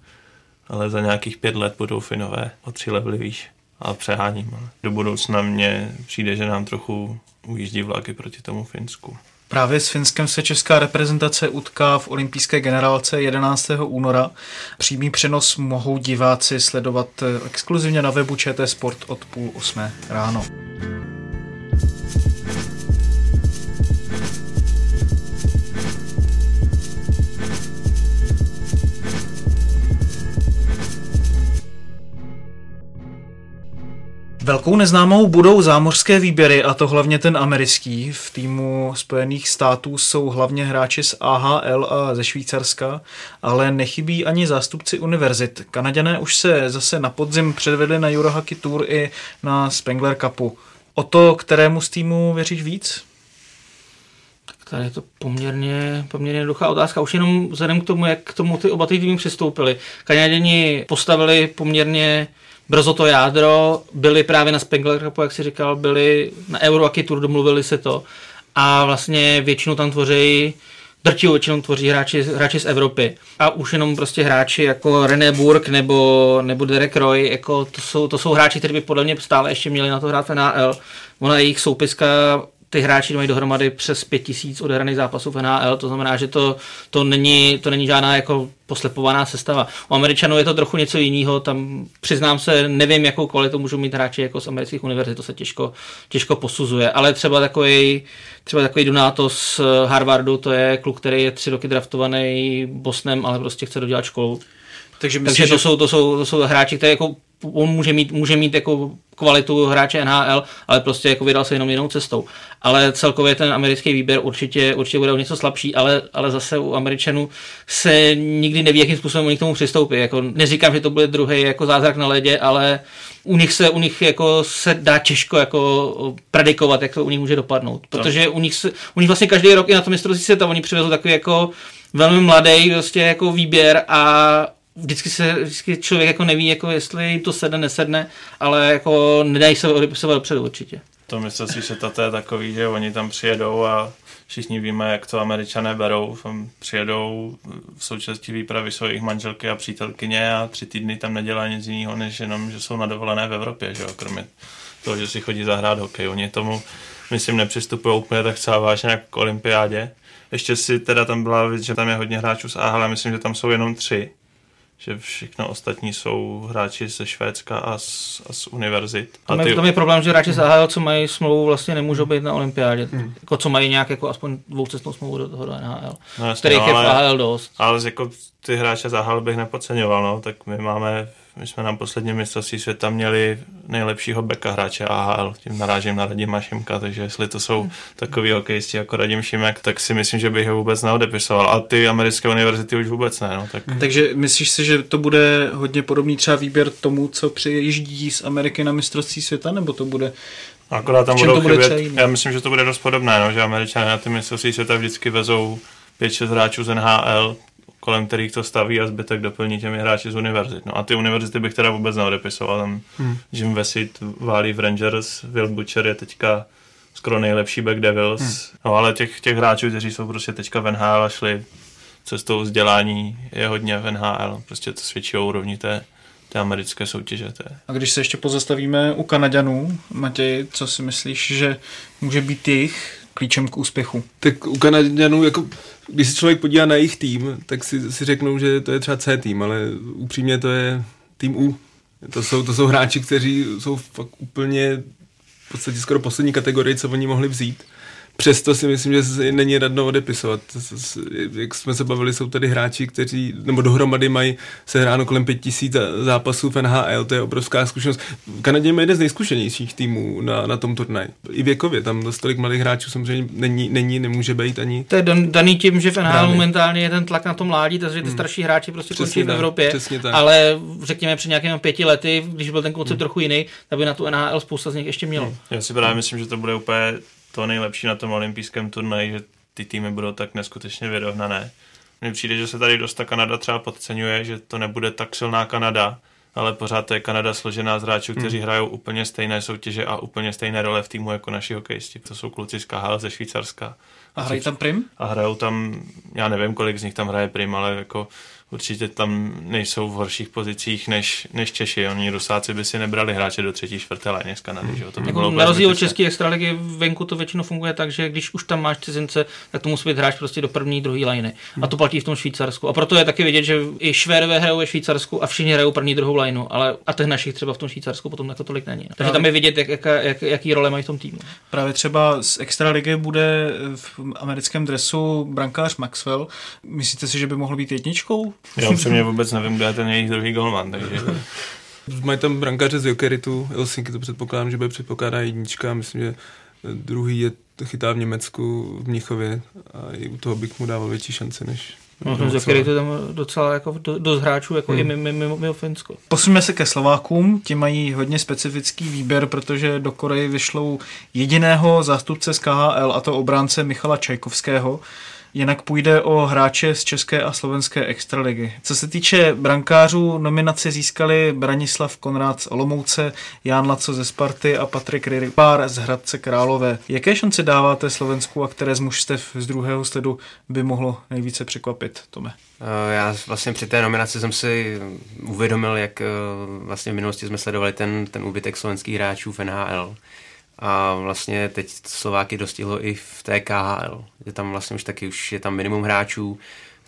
ale za nějakých pět let budou Finové o tři levely výš. A přeháním. Ale do budoucna mně přijde, že nám trochu ujíždí vlaky proti tomu Finsku. Právě s Finskem se česká reprezentace utká v olympijské generálce 11. února. Přímý přenos mohou diváci sledovat eh, exkluzivně na webu ČT Sport od půl osmé ráno. Velkou neznámou budou zámořské výběry, a to hlavně ten americký. V týmu Spojených států jsou hlavně hráči z AHL a ze Švýcarska, ale nechybí ani zástupci univerzit. Kanaděné už se zase na podzim předvedli na Eurohockey Tour i na Spengler Cupu. O to, kterému z týmu věříš víc? Tady je to poměrně, poměrně jednoduchá otázka. Už jenom vzhledem k tomu, jak k tomu ty oba ty týmy přistoupili. Kanaděni postavili poměrně brzo to jádro, byli právě na Spengler Cupu, jak si říkal, byli na Euroaki Tour, domluvili se to a vlastně většinu tam tvoří drtivou většinou tvoří hráči, hráči z Evropy. A už jenom prostě hráči jako René Burg nebo, nebo Derek Roy, jako to, jsou, to jsou hráči, kteří by podle mě stále ještě měli na to hrát v NHL. Ona jejich soupiska ty hráči mají dohromady přes 5000 odehraných zápasů v NHL, to znamená, že to, to, není, to není žádná jako poslepovaná sestava. U Američanů je to trochu něco jiného, tam přiznám se, nevím, jakou kvalitu můžou mít hráči jako z amerických univerzit, to se těžko, těžko posuzuje, ale třeba takový, třeba takový Donato z Harvardu, to je kluk, který je tři roky draftovaný Bosnem, ale prostě chce dodělat školu. Takže, myslí, Takže to, že... jsou, to, jsou, to jsou hráči, které jako on může mít, může mít jako kvalitu hráče NHL, ale prostě jako vydal se jenom jinou cestou. Ale celkově ten americký výběr určitě, určitě bude o něco slabší, ale, ale zase u Američanů se nikdy neví, jakým způsobem oni k tomu přistoupí. Jako, neříkám, že to bude druhý jako zázrak na ledě, ale u nich se, u nich jako se dá těžko jako predikovat, jak to u nich může dopadnout. Protože u nich, se, u nich vlastně každý rok i na to mistrovství světa oni přivezou takový jako velmi mladý prostě jako výběr a vždycky se vždycky člověk jako neví, jako jestli jim to sedne, nesedne, ale jako nedají se odepisovat dopředu určitě. To myslím si, že to je takový, že oni tam přijedou a všichni víme, jak to američané berou. Přijedou v součástí výpravy svých manželky a přítelkyně a tři týdny tam nedělají nic jiného, než jenom, že jsou na dovolené v Evropě, že jo? kromě toho, že si chodí zahrát hokej. Oni tomu, myslím, nepřistupují úplně tak celá vážně jako k olympiádě. Ještě si teda tam byla věc, že tam je hodně hráčů z AHL, myslím, že tam jsou jenom tři že všechno ostatní jsou hráči ze Švédska a z, a z univerzit. A ty... Tam je problém, že hráči z AHL, co mají smlouvu, vlastně nemůžou být na olympiádě. Hmm. Jako co mají nějak jako aspoň dvoucestnou smlouvu do toho do NHL. No, jasně, kterých no, je v AHL dost. Ale jako ty hráče z AHL bych nepodceňoval, no, tak my máme my jsme na posledním mistrovství světa měli nejlepšího beka hráče AHL, tím narážím na Radima Šimka, takže jestli to jsou hmm. takový hokejisti jako Radim Šimek, tak si myslím, že bych ho vůbec neodepisoval. A ty americké univerzity už vůbec ne. No, tak... Hmm. Takže myslíš si, že to bude hodně podobný třeba výběr tomu, co přijíždí z Ameriky na mistrovství světa, nebo to bude Akorát tam budou to bude chybět, já myslím, že to bude dost podobné, no, že američané na ty mistrovství světa vždycky vezou 5-6 hráčů z NHL, kolem kterých to staví a zbytek doplní těmi hráči z univerzit. No a ty univerzity bych teda vůbec neodepisoval. Tam hmm. Jim Vesit válí v Rangers, Will Butcher je teďka skoro nejlepší back Devils. Hmm. No ale těch, těch hráčů, kteří jsou prostě teďka v NHL a šli cestou vzdělání, je hodně v NHL. Prostě to svědčí o úrovni té, té americké soutěže. Té. A když se ještě pozastavíme u Kanaďanů, Matěj, co si myslíš, že může být jejich klíčem k úspěchu? Tak u Kanaďanů jako když se člověk podívá na jejich tým, tak si, si řeknou, že to je třeba C tým, ale upřímně to je tým U. To jsou, to jsou hráči, kteří jsou fakt úplně v podstatě skoro poslední kategorii, co oni mohli vzít přesto si myslím, že se není radno odepisovat. Jak jsme se bavili, jsou tady hráči, kteří, nebo dohromady mají se hráno kolem 5000 zápasů v NHL, to je obrovská zkušenost. V Kanadě je jeden z nejzkušenějších týmů na, na tom turnaji. I věkově, tam dost tolik malých hráčů samozřejmě není, není nemůže být ani. To je daný tím, že v NHL momentálně je ten tlak na tom mládí, takže ty hmm. starší hráči prostě končí v Evropě. Tak. Ale řekněme před nějakými pěti lety, když byl ten koncept hmm. trochu jiný, tak by na tu NHL spousta z nich ještě mělo. Hmm. Já si právě myslím, že to bude úplně to nejlepší na tom olympijském turnaji, že ty týmy budou tak neskutečně vyrovnané. Mně přijde, že se tady dost ta Kanada třeba podceňuje, že to nebude tak silná Kanada, ale pořád to je Kanada složená z hráčů, kteří hmm. hrajou úplně stejné soutěže a úplně stejné role v týmu jako naši hokejisti. To jsou kluci z KHL ze Švýcarska. A hrají tam prim? A hrajou tam, já nevím, kolik z nich tam hraje prim, ale jako určitě tam nejsou v horších pozicích než, než Češi. Oni Rusáci by si nebrali hráče do třetí, čtvrté léně z Kanady. Že? To by jako na rozdíl od české extraligy venku to většinou funguje tak, že když už tam máš cizince, tak to musí být hráč prostě do první, druhé lajny. A to platí v tom Švýcarsku. A proto je taky vidět, že i Švédové hrajou ve Švýcarsku a všichni hrajou první, druhou lajnu, ale a těch našich třeba v tom Švýcarsku potom jako tolik není. Takže Právě. tam je vidět, jak, jak, jak, jaký role mají v tom týmu. Právě třeba z extraligy bude v americkém dresu brankář Maxwell. Myslíte si, že by mohl být jedničkou? Já upřímně vůbec nevím, kdo je ten jejich druhý golman, takže... Mají tam brankáře z Jokeritu, Helsinki to předpokládám, že bude předpokládá jednička, myslím, že druhý je chytá v Německu, v Mnichově a i u toho bych mu dával větší šance než, No, za který to tam docela jako do, dost hráčů, jako hmm. i mimo, mimo, mimo Finsko. Posuneme se ke Slovákům, ti mají hodně specifický výběr, protože do Koreji vyšlou jediného zástupce z KHL, a to obránce Michala Čajkovského. Jinak půjde o hráče z České a Slovenské extraligy. Co se týče brankářů, nominaci získali Branislav Konrád z Olomouce, Jan Laco ze Sparty a Patrik Rypár z Hradce Králové. Jaké šance dáváte Slovensku a které z mužstev z druhého sledu by mohlo nejvíce překvapit, Tome? Eh, já vlastně při té nominaci jsem si uvědomil, jak eh, vlastně v minulosti jsme sledovali ten, ten úbytek slovenských hráčů v NHL a vlastně teď Slováky dostihlo i v té KHL. Je tam vlastně už taky už je tam minimum hráčů,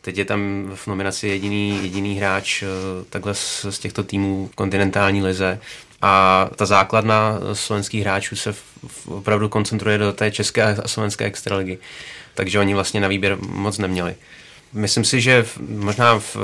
teď je tam v nominaci jediný, jediný hráč eh, takhle z, z těchto týmů v kontinentální lize a ta základna slovenských hráčů se v, v, opravdu koncentruje do té české a slovenské extraligy. Takže oni vlastně na výběr moc neměli. Myslím si, že v, možná v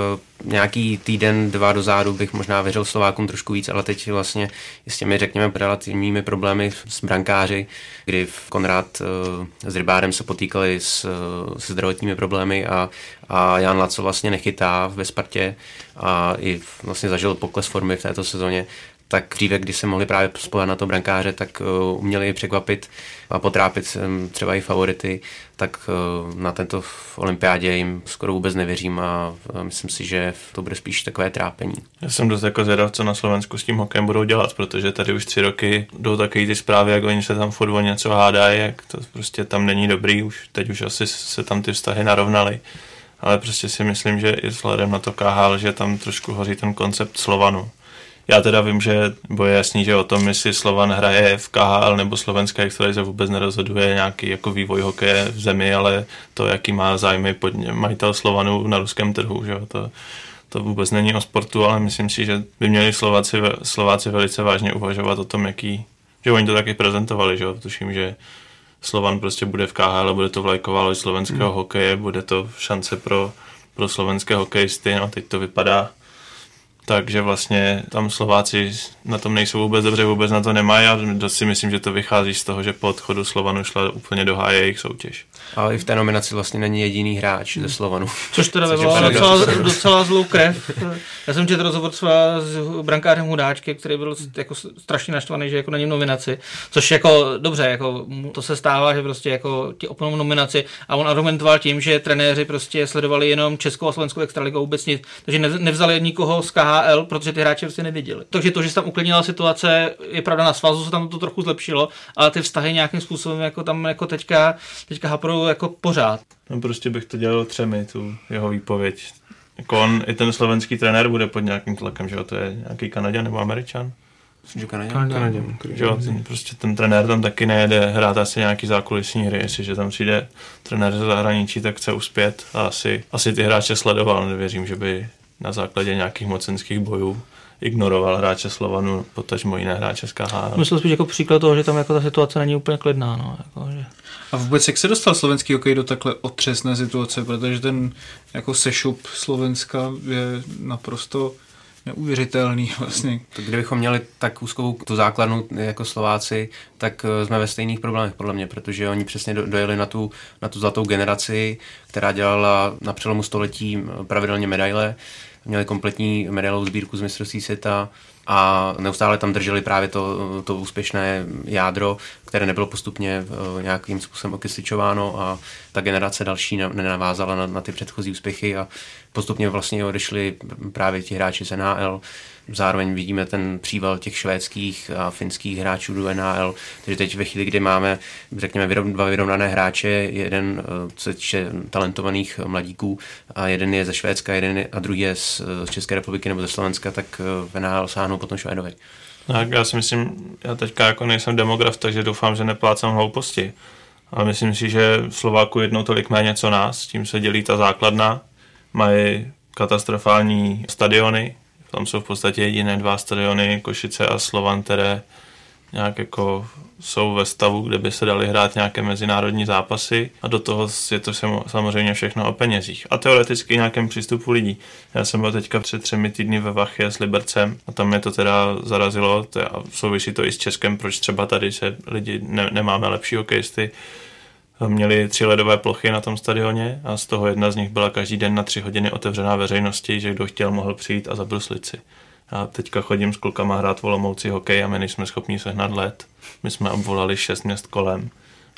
nějaký týden, dva dozadu bych možná věřil Slovákům trošku víc, ale teď vlastně s těmi, řekněme, relativními problémy s brankáři, kdy Konrad uh, s Rybárem se potýkali s, uh, s zdravotními problémy a, a Jan Laco vlastně nechytá ve Spartě a i vlastně zažil pokles formy v této sezóně, tak dříve, když se mohli právě spolehat na to brankáře, tak uh, uměli překvapit a potrápit um, třeba i favority, tak uh, na tento olympiádě jim skoro vůbec nevěřím a uh, myslím si, že to bude spíš takové trápení. Já jsem dost jako zvědav, co na Slovensku s tím hokejem budou dělat, protože tady už tři roky jdou takový ty zprávy, jak oni se tam furt o něco hádají, jak to prostě tam není dobrý, už teď už asi se tam ty vztahy narovnaly ale prostě si myslím, že i vzhledem na to KHL, že tam trošku hoří ten koncept Slovanu já teda vím, že bo je jasný, že o tom, jestli Slovan hraje v KHL nebo slovenská extralize vůbec nerozhoduje nějaký jako vývoj hokeje v zemi, ale to, jaký má zájmy pod majitel Slovanu na ruském trhu, že to, to vůbec není o sportu, ale myslím si, že by měli Slováci, Slováci velice vážně uvažovat o tom, jaký, že oni to taky prezentovali, že jo, tuším, že Slovan prostě bude v KHL, bude to vlajková slovenského hmm. hokeje, bude to šance pro, pro slovenské hokejisty, no teď to vypadá takže vlastně tam Slováci na tom nejsou vůbec dobře, vůbec na to nemají a si myslím, že to vychází z toho, že po odchodu Slovanu šla úplně do háje jejich soutěž. Ale i v té nominaci vlastně není jediný hráč ze Slovanu. Což teda vyvolalo docela, docela zlou krev. Já jsem četl rozhovor třeba s brankářem Hudáčkem, který byl jako strašně naštvaný, že jako není nominaci, což jako dobře, jako to se stává, že prostě jako ti oponou nominaci a on argumentoval tím, že trenéři prostě sledovali jenom Českou a Slovenskou extraligu vůbec nic, takže nevzali nikoho z KHL, protože ty hráče prostě neviděli. Takže to, že se tam uklidnila situace, je pravda na svazu se tam to trochu zlepšilo, ale ty vztahy nějakým způsobem jako tam jako teďka, teďka jako pořád. No prostě bych to dělal třemi, tu jeho výpověď. Jako on, i ten slovenský trenér bude pod nějakým tlakem, že jo, to je nějaký Kanaděn nebo Američan? Že Kanaděn? Kanaděn. Že jo, ten, prostě ten trenér tam taky nejede hrát asi nějaký zákulisní hry, jestliže tam přijde trenér ze zahraničí, tak chce uspět a asi, asi ty hráče sledoval, nevěřím, že by na základě nějakých mocenských bojů ignoroval hráče Slovanu, potažmo jiné hráče z KHL. Myslel spíš jako příklad toho, že tam jako ta situace není úplně klidná. No, jako, že... A vůbec jak se dostal slovenský hokej do takhle otřesné situace, protože ten jako sešup Slovenska je naprosto neuvěřitelný vlastně. To, kdybychom měli tak úzkou tu základnu jako Slováci, tak eh, jsme ve stejných problémech podle mě, protože oni přesně dojeli na tu, na tu zlatou generaci, která dělala na přelomu století eh, pravidelně medaile, měli kompletní medailovou sbírku z mistrovství světa, a neustále tam drželi právě to, to úspěšné jádro, které nebylo postupně eh, nějakým způsobem okysličováno a ta generace další nenavázala na, na ty předchozí úspěchy a postupně vlastně odešli právě ti hráči z NHL. Zároveň vidíme ten příval těch švédských a finských hráčů do NHL. Takže teď ve chvíli, kdy máme, řekněme, dva vyrovnané hráče, jeden eh, se talentovaných mladíků a jeden je ze Švédska, jeden je, a druhý je z, z České republiky nebo ze Slovenska, tak eh, v NHL sáhnou potom Švédovi. Tak já si myslím, já teďka jako nejsem demograf, takže doufám, že neplácám hlouposti. Ale myslím si, že Slováku jednou tolik méně co nás, tím se dělí ta základna, mají katastrofální stadiony, tam jsou v podstatě jediné dva stadiony, Košice a Slovan, které nějak jako jsou ve stavu, kde by se dali hrát nějaké mezinárodní zápasy a do toho je to samozřejmě všechno o penězích. A teoreticky nějakém přístupu lidí. Já jsem byl teďka před třemi týdny ve Vachě s Libercem a tam mě to teda zarazilo a souvisí to i s Českem, proč třeba tady se lidi ne, nemáme lepší hokejisty měli tři ledové plochy na tom stadioně a z toho jedna z nich byla každý den na tři hodiny otevřená veřejnosti, že kdo chtěl, mohl přijít a zabruslit si. Já teďka chodím s klukama hrát volomoucí hokej a my nejsme schopni sehnat led. My jsme obvolali šest měst kolem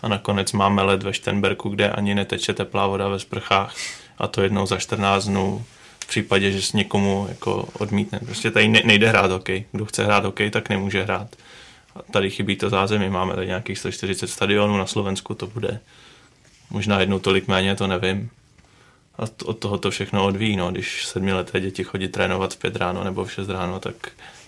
a nakonec máme led ve Štenberku, kde ani neteče teplá voda ve sprchách a to jednou za 14 dnů v případě, že s někomu jako odmítne. Prostě tady nejde hrát hokej. Kdo chce hrát hokej, tak nemůže hrát. A tady chybí to zázemí. Máme tady nějakých 140 stadionů na Slovensku, to bude možná jednou tolik méně, to nevím. A od toho to všechno odvíjí. No. Když sedmileté děti chodí trénovat v pět ráno nebo v šest ráno, tak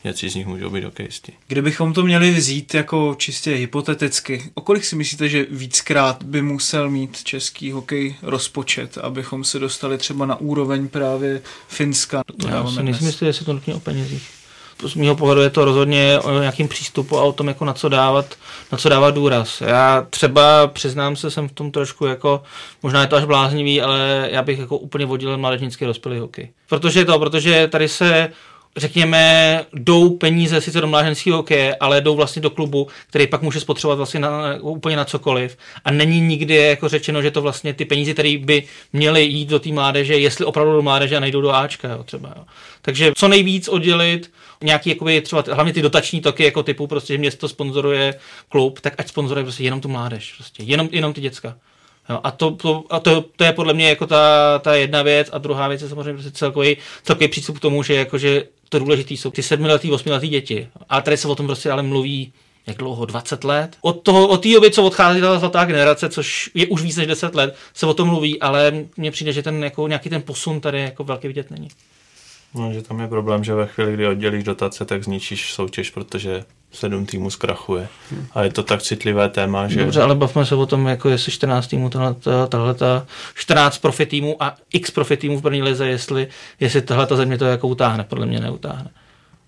nějací z nich můžou být hokejisti. Kdybychom to měli vzít jako čistě hypoteticky, o kolik si myslíte, že víckrát by musel mít český hokej rozpočet, abychom se dostali třeba na úroveň právě Finska? To Já si nejsem jistý, jestli to nutně o penězích. Z mého pohledu je to rozhodně o nějakým přístupu a o tom, jako na co dávat, na co dávat důraz. Já třeba přiznám se, jsem v tom trošku jako, možná je to až bláznivý, ale já bych jako úplně vodil mládežnický rozpělý hokej. Protože to, protože tady se řekněme, jdou peníze sice do mládežnického hokeje, ale jdou vlastně do klubu, který pak může spotřebovat vlastně na, úplně na cokoliv. A není nikdy jako řečeno, že to vlastně ty peníze, které by měly jít do té mládeže, jestli opravdu do mládeže a nejdou do Ačka, jo, třeba. Jo. Takže co nejvíc oddělit, nějaký jakoby třeba hlavně ty dotační toky jako typu prostě, že město sponzoruje klub, tak ať sponzoruje prostě jenom tu mládež, prostě jenom, jenom ty děcka. Jo, a to, to, a to, to, je podle mě jako ta, ta jedna věc a druhá věc je samozřejmě prostě celkový, celkový přístup k tomu, že, jako, že to důležité jsou ty sedmiletý, osmiletý děti. A tady se o tom prostě ale mluví jak dlouho, 20 let. Od, toho, od doby, co odchází ta zlatá generace, což je už víc než 10 let, se o tom mluví, ale mně přijde, že ten jako, nějaký ten posun tady jako velký vidět není. No, že tam je problém, že ve chvíli, kdy oddělíš dotace, tak zničíš soutěž, protože sedm týmů zkrachuje. A je to tak citlivé téma, že... Dobře, ale bavme se o tom, jako jestli 14 týmů, tahle, ta 14 profi týmů a x profi týmů v první lize, jestli, jestli tahle ta země to jako utáhne, podle mě neutáhne.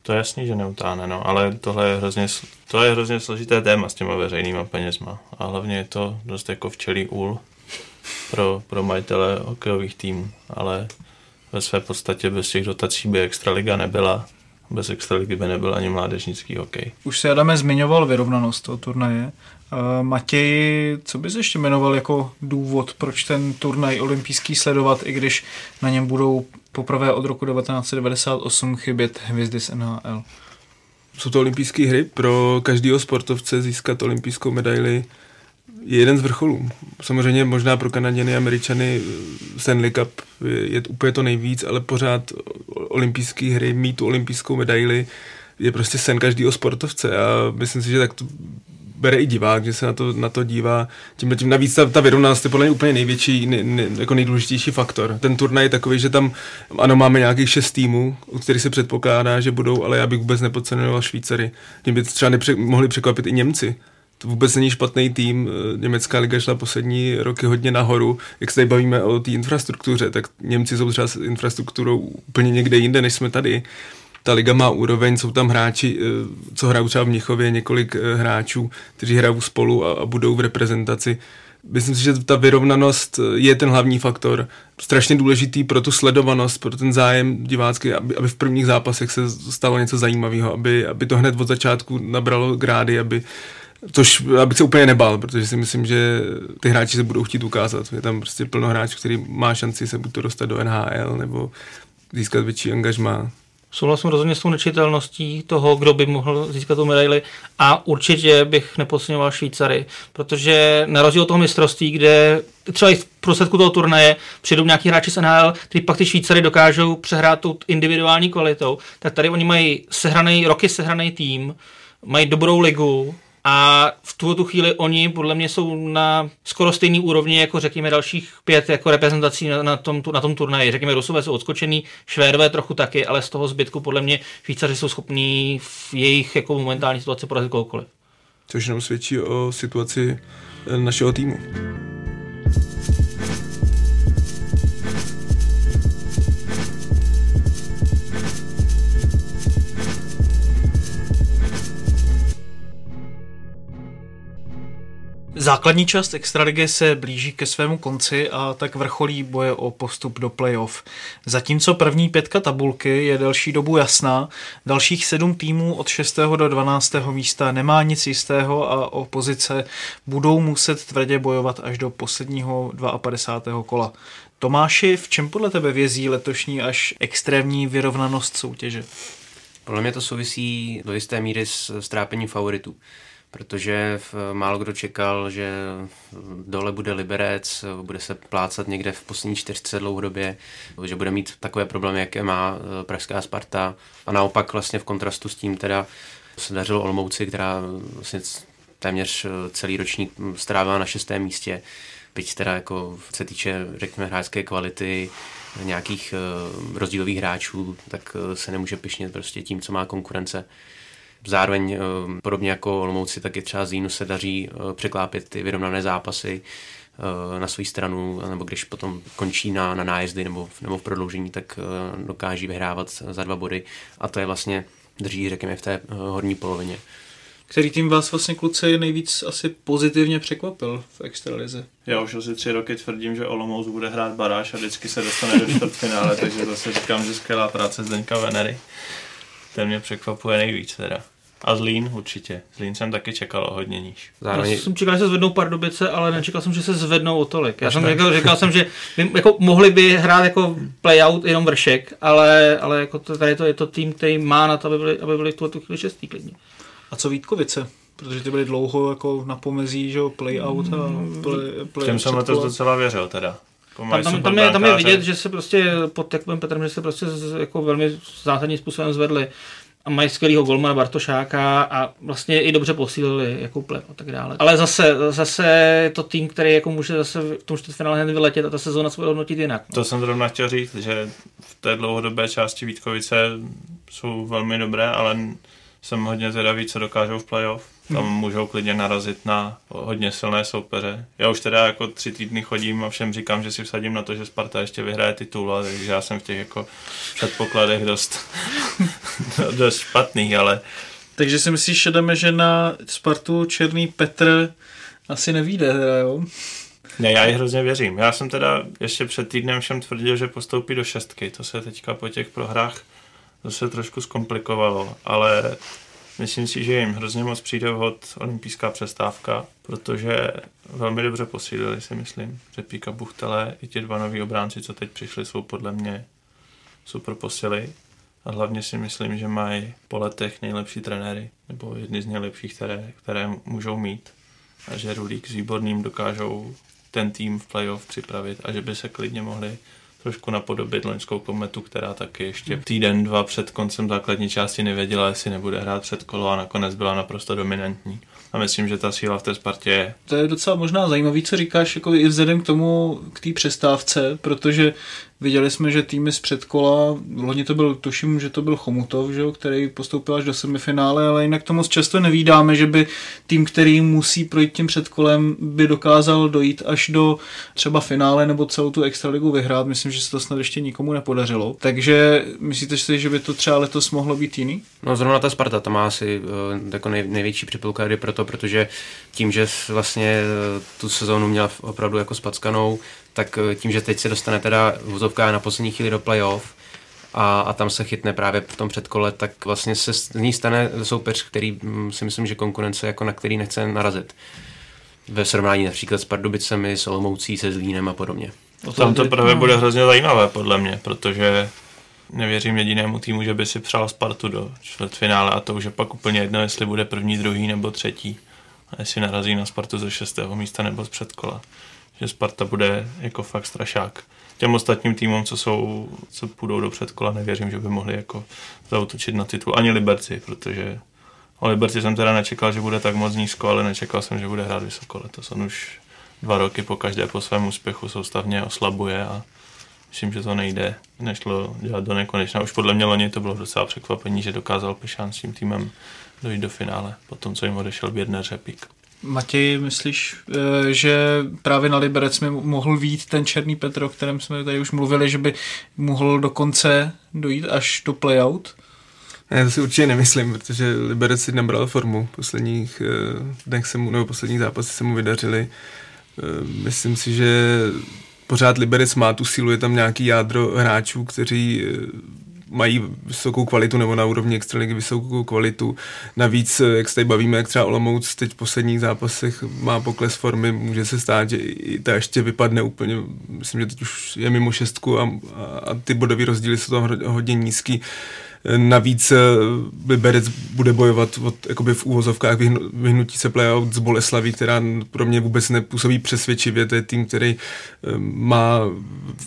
To je jasný, že neutáhne, no, ale tohle je hrozně, to je hrozně složité téma s těma veřejnýma penězma. A hlavně je to dost jako včelí úl pro, pro majitele hokejových týmů, ale ve své podstatě bez těch dotací by Extraliga nebyla. Bez Extraligy by nebyl ani mládežnický hokej. Už se Adame zmiňoval vyrovnanost toho turnaje. Matěj, co bys ještě jmenoval jako důvod, proč ten turnaj olympijský sledovat, i když na něm budou poprvé od roku 1998 chybět hvězdy z NHL? Jsou to olympijské hry. Pro každého sportovce získat olympijskou medaili jeden z vrcholů. Samozřejmě možná pro Kanaděny, Američany eh, Stanley Cup je, je úplně to nejvíc, ale pořád olympijské hry, mít tu olympijskou medaili je prostě sen každého sportovce a myslím si, že tak to bere i divák, že se na to, na to dívá. Tím, tím navíc ta, ta vyrovnanost je podle mě úplně největší, ne, ne, jako nejdůležitější faktor. Ten turnaj je takový, že tam, ano, máme nějakých šest týmů, u kterých se předpokládá, že budou, ale já bych vůbec nepodceňoval Švýcary. Tím by třeba nepře- mohli překvapit i Němci to vůbec není špatný tým. Eh, Německá liga šla poslední roky hodně nahoru. Jak se tady bavíme o té infrastruktuře, tak Němci jsou třeba s infrastrukturou úplně někde jinde, než jsme tady. Ta liga má úroveň, jsou tam hráči, eh, co hrajou třeba v Mnichově, několik eh, hráčů, kteří hrajou spolu a, a budou v reprezentaci. Myslím si, že ta vyrovnanost je ten hlavní faktor. Strašně důležitý pro tu sledovanost, pro ten zájem divácký, aby, aby v prvních zápasech se stalo něco zajímavého, aby, aby to hned od začátku nabralo grády, aby, Což abych se úplně nebál, protože si myslím, že ty hráči se budou chtít ukázat. Je tam prostě plno hráčů, který má šanci se buď to dostat do NHL nebo získat větší angažmá. Souhlasím rozhodně s tou nečitelností toho, kdo by mohl získat tu medaili a určitě bych nepodceňoval Švýcary, protože na rozdíl od toho mistrovství, kde třeba i v prostředku toho turnaje přijdou nějaký hráči z NHL, kteří pak ty Švýcary dokážou přehrát tu individuální kvalitou, tak tady oni mají sehraný, roky sehraný tým, mají dobrou ligu, a v tuto chvíli oni podle mě jsou na skoro stejný úrovni jako řekněme dalších pět jako reprezentací na, na, tom, na tom turnaji. Řekněme, Rusové jsou odskočený, Švédové trochu taky, ale z toho zbytku podle mě Švýcaři jsou schopní v jejich jako momentální situaci porazit kohokoliv. Což jenom svědčí o situaci eh, našeho týmu. Základní část Extraligy se blíží ke svému konci a tak vrcholí boje o postup do playoff. Zatímco první pětka tabulky je delší dobu jasná, dalších sedm týmů od 6. do 12. místa nemá nic jistého a o pozice budou muset tvrdě bojovat až do posledního 52. kola. Tomáši, v čem podle tebe vězí letošní až extrémní vyrovnanost soutěže? Podle mě to souvisí do jisté míry s strápením favoritů protože málo kdo čekal, že dole bude Liberec, bude se plácat někde v poslední čtyřce dlouhodobě, že bude mít takové problémy, jaké má eh, Pražská Sparta a naopak vlastně v kontrastu s tím teda se dařilo Olmouci, která vlastně téměř eh, celý ročník strávila na šestém místě, byť teda jako se týče, řekněme, hráčské kvality, nějakých eh, rozdílových hráčů, tak se nemůže pišnit prostě tím, co má konkurence. Zároveň eh, podobně jako Olomouci, tak je třeba Zínu se daří eh, překlápět ty vyrovnané zápasy eh, na svou stranu, nebo když potom končí na, na nájezdy nebo, nebo v prodloužení, tak dokáží vyhrávat za dva body a to je vlastně drží, řekněme, v té horní polovině. Který tým vás vlastně kluci nejvíc asi pozitivně překvapil v extralize? Já už asi tři roky tvrdím, že Olomouc bude hrát baráž a vždycky se dostane do čtvrtfinále, takže zase říkám, že skvělá práce Zdeňka Venery. Ten mě překvapuje nejvíc teda. A Zlín určitě. Zlín jsem taky čekal o hodně níž. Zároveň... Já jsem čekal, že se zvednou Pardubice, ale nečekal jsem, že se zvednou o tolik. Já jsem řekl, říkal jsem, že by, jako, mohli by hrát jako playout jenom vršek, ale, ale jako to, tady to, je to tým, který má na to, aby byli, aby byli v tu chvíli šestý klidně. A co Vítkovice? Protože ty byly dlouho jako na pomezí, že jo, playout a play, play Těm jsem letos docela věřil teda. Tam, tam, tam, je, tam je vidět, že se prostě pod Jakubem Petrem, že se prostě jako velmi zásadním způsobem zvedli a mají skvělého golmana Bartošáka a vlastně i dobře posílili jako pleb a tak dále. Ale zase, zase je to tým, který jako může zase v tom čtvrtfinále hned vyletět a ta sezóna se bude hodnotit jinak. No. To jsem zrovna chtěl říct, že v té dlouhodobé části Vítkovice jsou velmi dobré, ale jsem hodně zvědavý, co dokážou v playoff. Tam hmm. můžou klidně narazit na hodně silné soupeře. Já už teda jako tři týdny chodím a všem říkám, že si vsadím na to, že Sparta ještě vyhraje titul, takže já jsem v těch jako předpokladech dost, dost špatný, ale... Takže si myslíš, že jdeme, že na Spartu Černý Petr asi nevíde, teda jo? Ne, já ji hrozně věřím. Já jsem teda ještě před týdnem všem tvrdil, že postoupí do šestky. To se teďka po těch prohrách zase trošku zkomplikovalo, ale myslím si, že jim hrozně moc přijde vhod olympijská přestávka, protože velmi dobře posílili si myslím. Řepíka Buchtele i ti dva noví obránci, co teď přišli, jsou podle mě super posily. A hlavně si myslím, že mají po letech nejlepší trenéry, nebo jedny z nejlepších, které, které můžou mít. A že Rulík s Výborným dokážou ten tým v playoff připravit a že by se klidně mohli trošku napodobit loňskou kometu, která taky ještě týden, dva před koncem základní části nevěděla, jestli nebude hrát před kolo a nakonec byla naprosto dominantní. A myslím, že ta síla v té Spartě je. To je docela možná zajímavý, co říkáš, jako i vzhledem k tomu, k té přestávce, protože Viděli jsme, že týmy z předkola, loni to byl, tuším, že to byl Chomutov, že jo, který postoupil až do semifinále, ale jinak to moc často nevídáme, že by tým, který musí projít tím předkolem, by dokázal dojít až do třeba finále nebo celou tu extraligu vyhrát. Myslím, že se to snad ještě nikomu nepodařilo. Takže myslíte si, že by to třeba letos mohlo být jiný? No zrovna ta Sparta, to má asi uh, jako nej, největší připilka proto, protože tím, že vlastně uh, tu sezónu měla opravdu jako spackanou, tak eh, tím, že teď se dostane teda vozovka na poslední chvíli do playoff a, a tam se chytne právě v tom předkole, tak vlastně se z ní stane soupeř, který mm, si myslím, že konkurence jako na který nechce narazit. Ve srovnání například s Pardubicemi, s Olomoucí, se Zlínem a podobně. Tam to právě bude hrozně zajímavé, podle mě, protože nevěřím jedinému týmu, že by si přál Spartu do čtvrtfinále a to už je pak úplně jedno, jestli bude první, druhý nebo třetí. A jestli narazí na Spartu ze šestého místa nebo z předkola že Sparta bude jako fakt strašák. Těm ostatním týmům, co jsou, co půjdou do předkola, nevěřím, že by mohli jako zautočit na titul. Ani Liberci, protože o Liberci jsem teda nečekal, že bude tak moc nízko, ale nečekal jsem, že bude hrát vysoko. Letos on už dva roky po každé po svém úspěchu soustavně oslabuje a myslím, že to nejde. Nešlo dělat do nekonečna. Už podle mě loni to bylo docela překvapení, že dokázal Pešán s tím týmem dojít do finále, po tom, co jim odešel Běrner Řepík. Matěj, myslíš, eh, že právě na Liberec mi mohl vít ten Černý Petr, o kterém jsme tady už mluvili, že by mohl dokonce dojít až do playout? Ne, to si určitě nemyslím, protože Liberec si nabral formu. Posledních uh, dnech se mu, nebo posledních zápasy se mu vydařili. Uh, myslím si, že pořád Liberec má tu sílu, je tam nějaký jádro hráčů, kteří mají vysokou kvalitu nebo na úrovni extraligy vysokou kvalitu. Navíc, jak se tady bavíme, jak třeba Olomouc teď v posledních zápasech má pokles formy, může se stát, že i ta ještě vypadne úplně, myslím, že teď už je mimo šestku a, a ty bodové rozdíly jsou tam hodně nízký. Navíc Liberec bude bojovat od, jakoby v úvozovkách vyhnutí se playout z Boleslaví, která pro mě vůbec nepůsobí přesvědčivě. To je tým, který má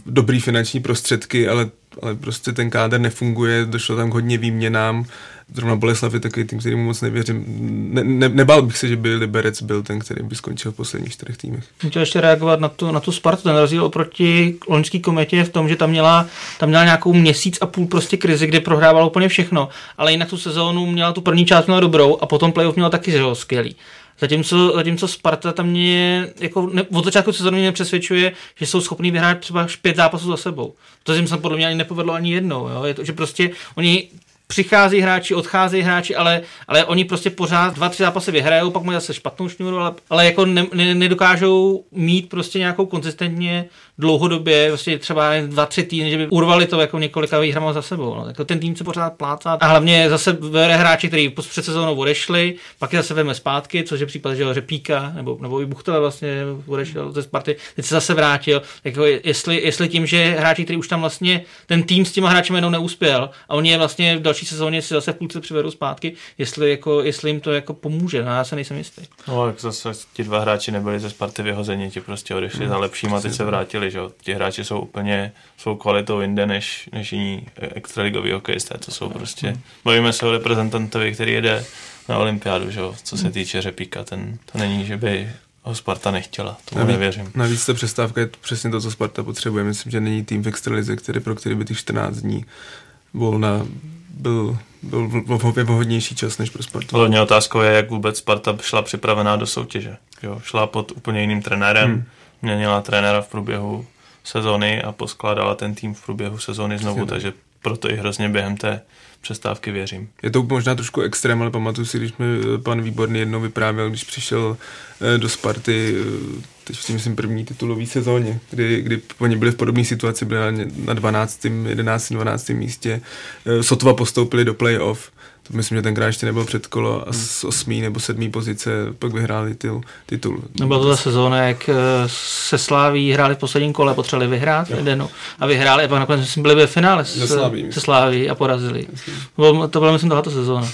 dobrý finanční prostředky, ale ale prostě ten kádr nefunguje, došlo tam k hodně výměnám. Zrovna Boleslav je takový tým, kterýmu moc nevěřím. Ne, ne, nebál bych se, že by Liberec byl ten, který by skončil v posledních čtyřech týmech. Chtěl ještě reagovat na tu, na tu Spartu. Ten rozdíl oproti loňský kometě je v tom, že tam měla, tam měla nějakou měsíc a půl prostě krizi, kdy prohrávala úplně všechno, ale jinak tu sezónu měla tu první část měla dobrou a potom playoff měla taky že, skvělý. Zatímco, zatímco Sparta tam mě jako ne, od začátku sezóny mě přesvědčuje, že jsou schopní vyhrát třeba pět zápasů za sebou. To jim se podle mě ani nepovedlo ani jednou. Jo? Je to, že prostě oni přichází hráči, odcházejí hráči, ale, ale oni prostě pořád dva, tři zápasy vyhrajou, pak mají zase špatnou šňůru, ale, ale jako ne, ne, nedokážou mít prostě nějakou konzistentně dlouhodobě, prostě třeba dva, tři týdny, že by urvali to jako několika výhrama za sebou. No. Jako ten tým se pořád plácá. A hlavně zase vere hráči, kteří před sezónou odešli, pak je zase veme zpátky, což je případ, že Řepíka, nebo, nebo i Buchtele vlastně odešel ze Sparty, teď se zase vrátil. Jako jestli, jestli tím, že hráči, který už tam vlastně ten tým s těma hráči jenom neuspěl a oni je vlastně v další sezóně si zase v půlce přivedou zpátky, jestli, jako, jestli jim to jako pomůže. No, já se nejsem jistý. No, jak zase ti dva hráči nebyli ze Sparty vyhozeni, ti prostě odešli hmm. za lepším a teď se vrátili, že Ti hráči jsou úplně, jsou kvalitou jinde než, než jiní extraligoví hokejisté, to jsou prostě, hmm. bavíme se o reprezentantovi, který jede na olympiádu, že co se hmm. týče Řepíka, ten, to není, že by ho Sparta nechtěla, tomu navíc, nevěřím. Navíc ta přestávka je přesně to, co Sparta potřebuje. Myslím, že není tým v extralize, který, pro který by těch 14 dní volna byl, byl v vhodnější čas než pro Spartu. Hlavně otázkou je, jak vůbec Sparta šla připravená do soutěže. Jo, šla pod úplně jiným trenérem, hmm. Měnila trenéra v průběhu sezony a poskládala ten tým v průběhu sezony znovu, Přesně. takže proto i hrozně během té přestávky věřím. Je to možná trošku extrém, ale pamatuju si, když mi eh, pan Výborný jednou vyprávěl, když přišel eh, do Sparty, eh, teď si myslím první titulový sezóně, kdy, kdy oni byli v podobné situaci, byli na 12., 11., 12. místě, sotva postoupili do playoff to myslím, že tenkrát ještě nebyl předkolo a z osmý nebo sedmý pozice pak vyhráli titul. titul. No byla to ta sezóna, jak eh, se Sláví hráli v posledním kole, potřebovali vyhrát jednu a vyhráli a pak nakonec byli ve finále se, se Sláví a porazili. To byla, myslím, tato sezóna.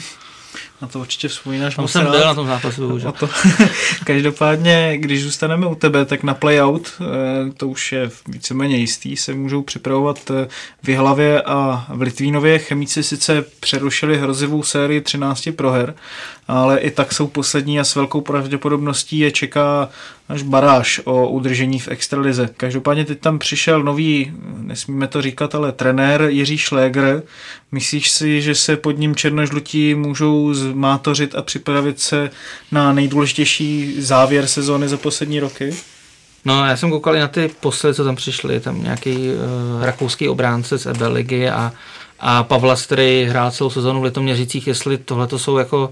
Na to určitě vzpomínáš Tam jsem byl na tom zápasu, bohužel. To, každopádně, když zůstaneme u tebe, tak na playout, eh, to už je víceméně jistý, se můžou připravovat eh, v Jihlavě a v Litvínově. Chemíci sice přerušili hrozivou sérii 13 proher, ale i tak jsou poslední a s velkou pravděpodobností je čeká až baráž o udržení v extralize. Každopádně teď tam přišel nový, nesmíme to říkat, ale trenér Jiří Šléger. Myslíš si, že se pod ním černožlutí můžou zmátořit a připravit se na nejdůležitější závěr sezóny za poslední roky? No, já jsem koukal i na ty poslední, co tam přišli, tam nějaký uh, rakouský obránce z EBL ligy a, a Pavla, který hrál celou sezónu v Litoměřicích, jestli tohle to jsou jako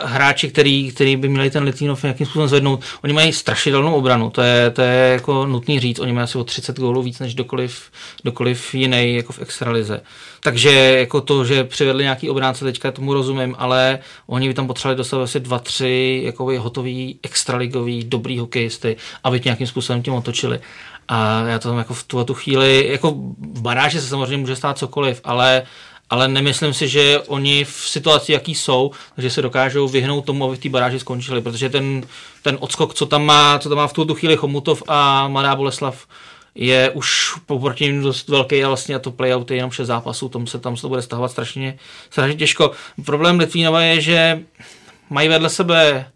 hráči, který, který by měli ten Litvinov nějakým způsobem zvednout. Oni mají strašidelnou obranu, to je, to je jako nutný říct. Oni mají asi o 30 gólů víc než dokoliv, dokoliv jiný jako v extralize. Takže jako to, že přivedli nějaký obránce, teďka tomu rozumím, ale oni by tam potřebovali dostat asi dva, tři jako hotový extraligový dobrý hokejisty, aby tě nějakým způsobem tím otočili. A já to tam jako v tu, tu chvíli, jako v baráži se samozřejmě může stát cokoliv, ale ale nemyslím si, že oni v situaci, jaký jsou, že se dokážou vyhnout tomu, aby v té baráži skončili, protože ten, ten odskok, co tam má, co tam má v tuto chvíli Chomutov a Mladá Boleslav, je už poproti ním dost velký a vlastně a to playout je jenom 6 zápasů, tomu se tam se to bude stahovat strašně, strašně těžko. Problém Litvínova je, že mají vedle sebe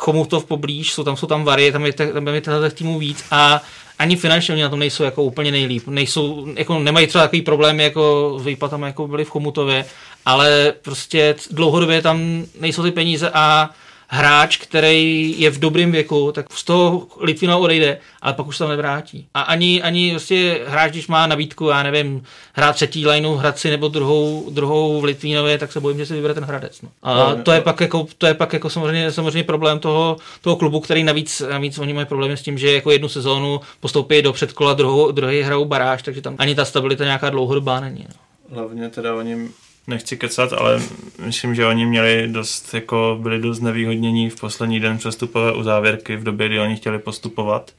Chomutov poblíž, jsou tam, jsou tam Vary, tam je, tam je těch týmů víc a ani finančně oni na tom nejsou jako úplně nejlíp. Nejsou, jako nemají třeba takový problémy jako s výplatami, jako byly v Chomutově, ale prostě dlouhodobě tam nejsou ty peníze a hráč, který je v dobrém věku, tak z toho Litvina odejde, ale pak už se tam nevrátí. A ani, ani vlastně hráč, když má nabídku, já nevím, hrát třetí lineu v Hradci nebo druhou, druhou v Litvínově, tak se bojím, že si vybere ten Hradec. No. A to je pak jako, to je pak jako samozřejmě, samozřejmě problém toho, toho klubu, který navíc, navíc oni mají problémy s tím, že jako jednu sezónu postoupí do předkola, druhou, druhý hrajou baráž, takže tam ani ta stabilita nějaká dlouhodobá není. No. Hlavně teda oni nechci kecat, ale myslím, že oni měli dost, jako byli dost nevýhodnění v poslední den přestupové uzávěrky v době, kdy oni chtěli postupovat,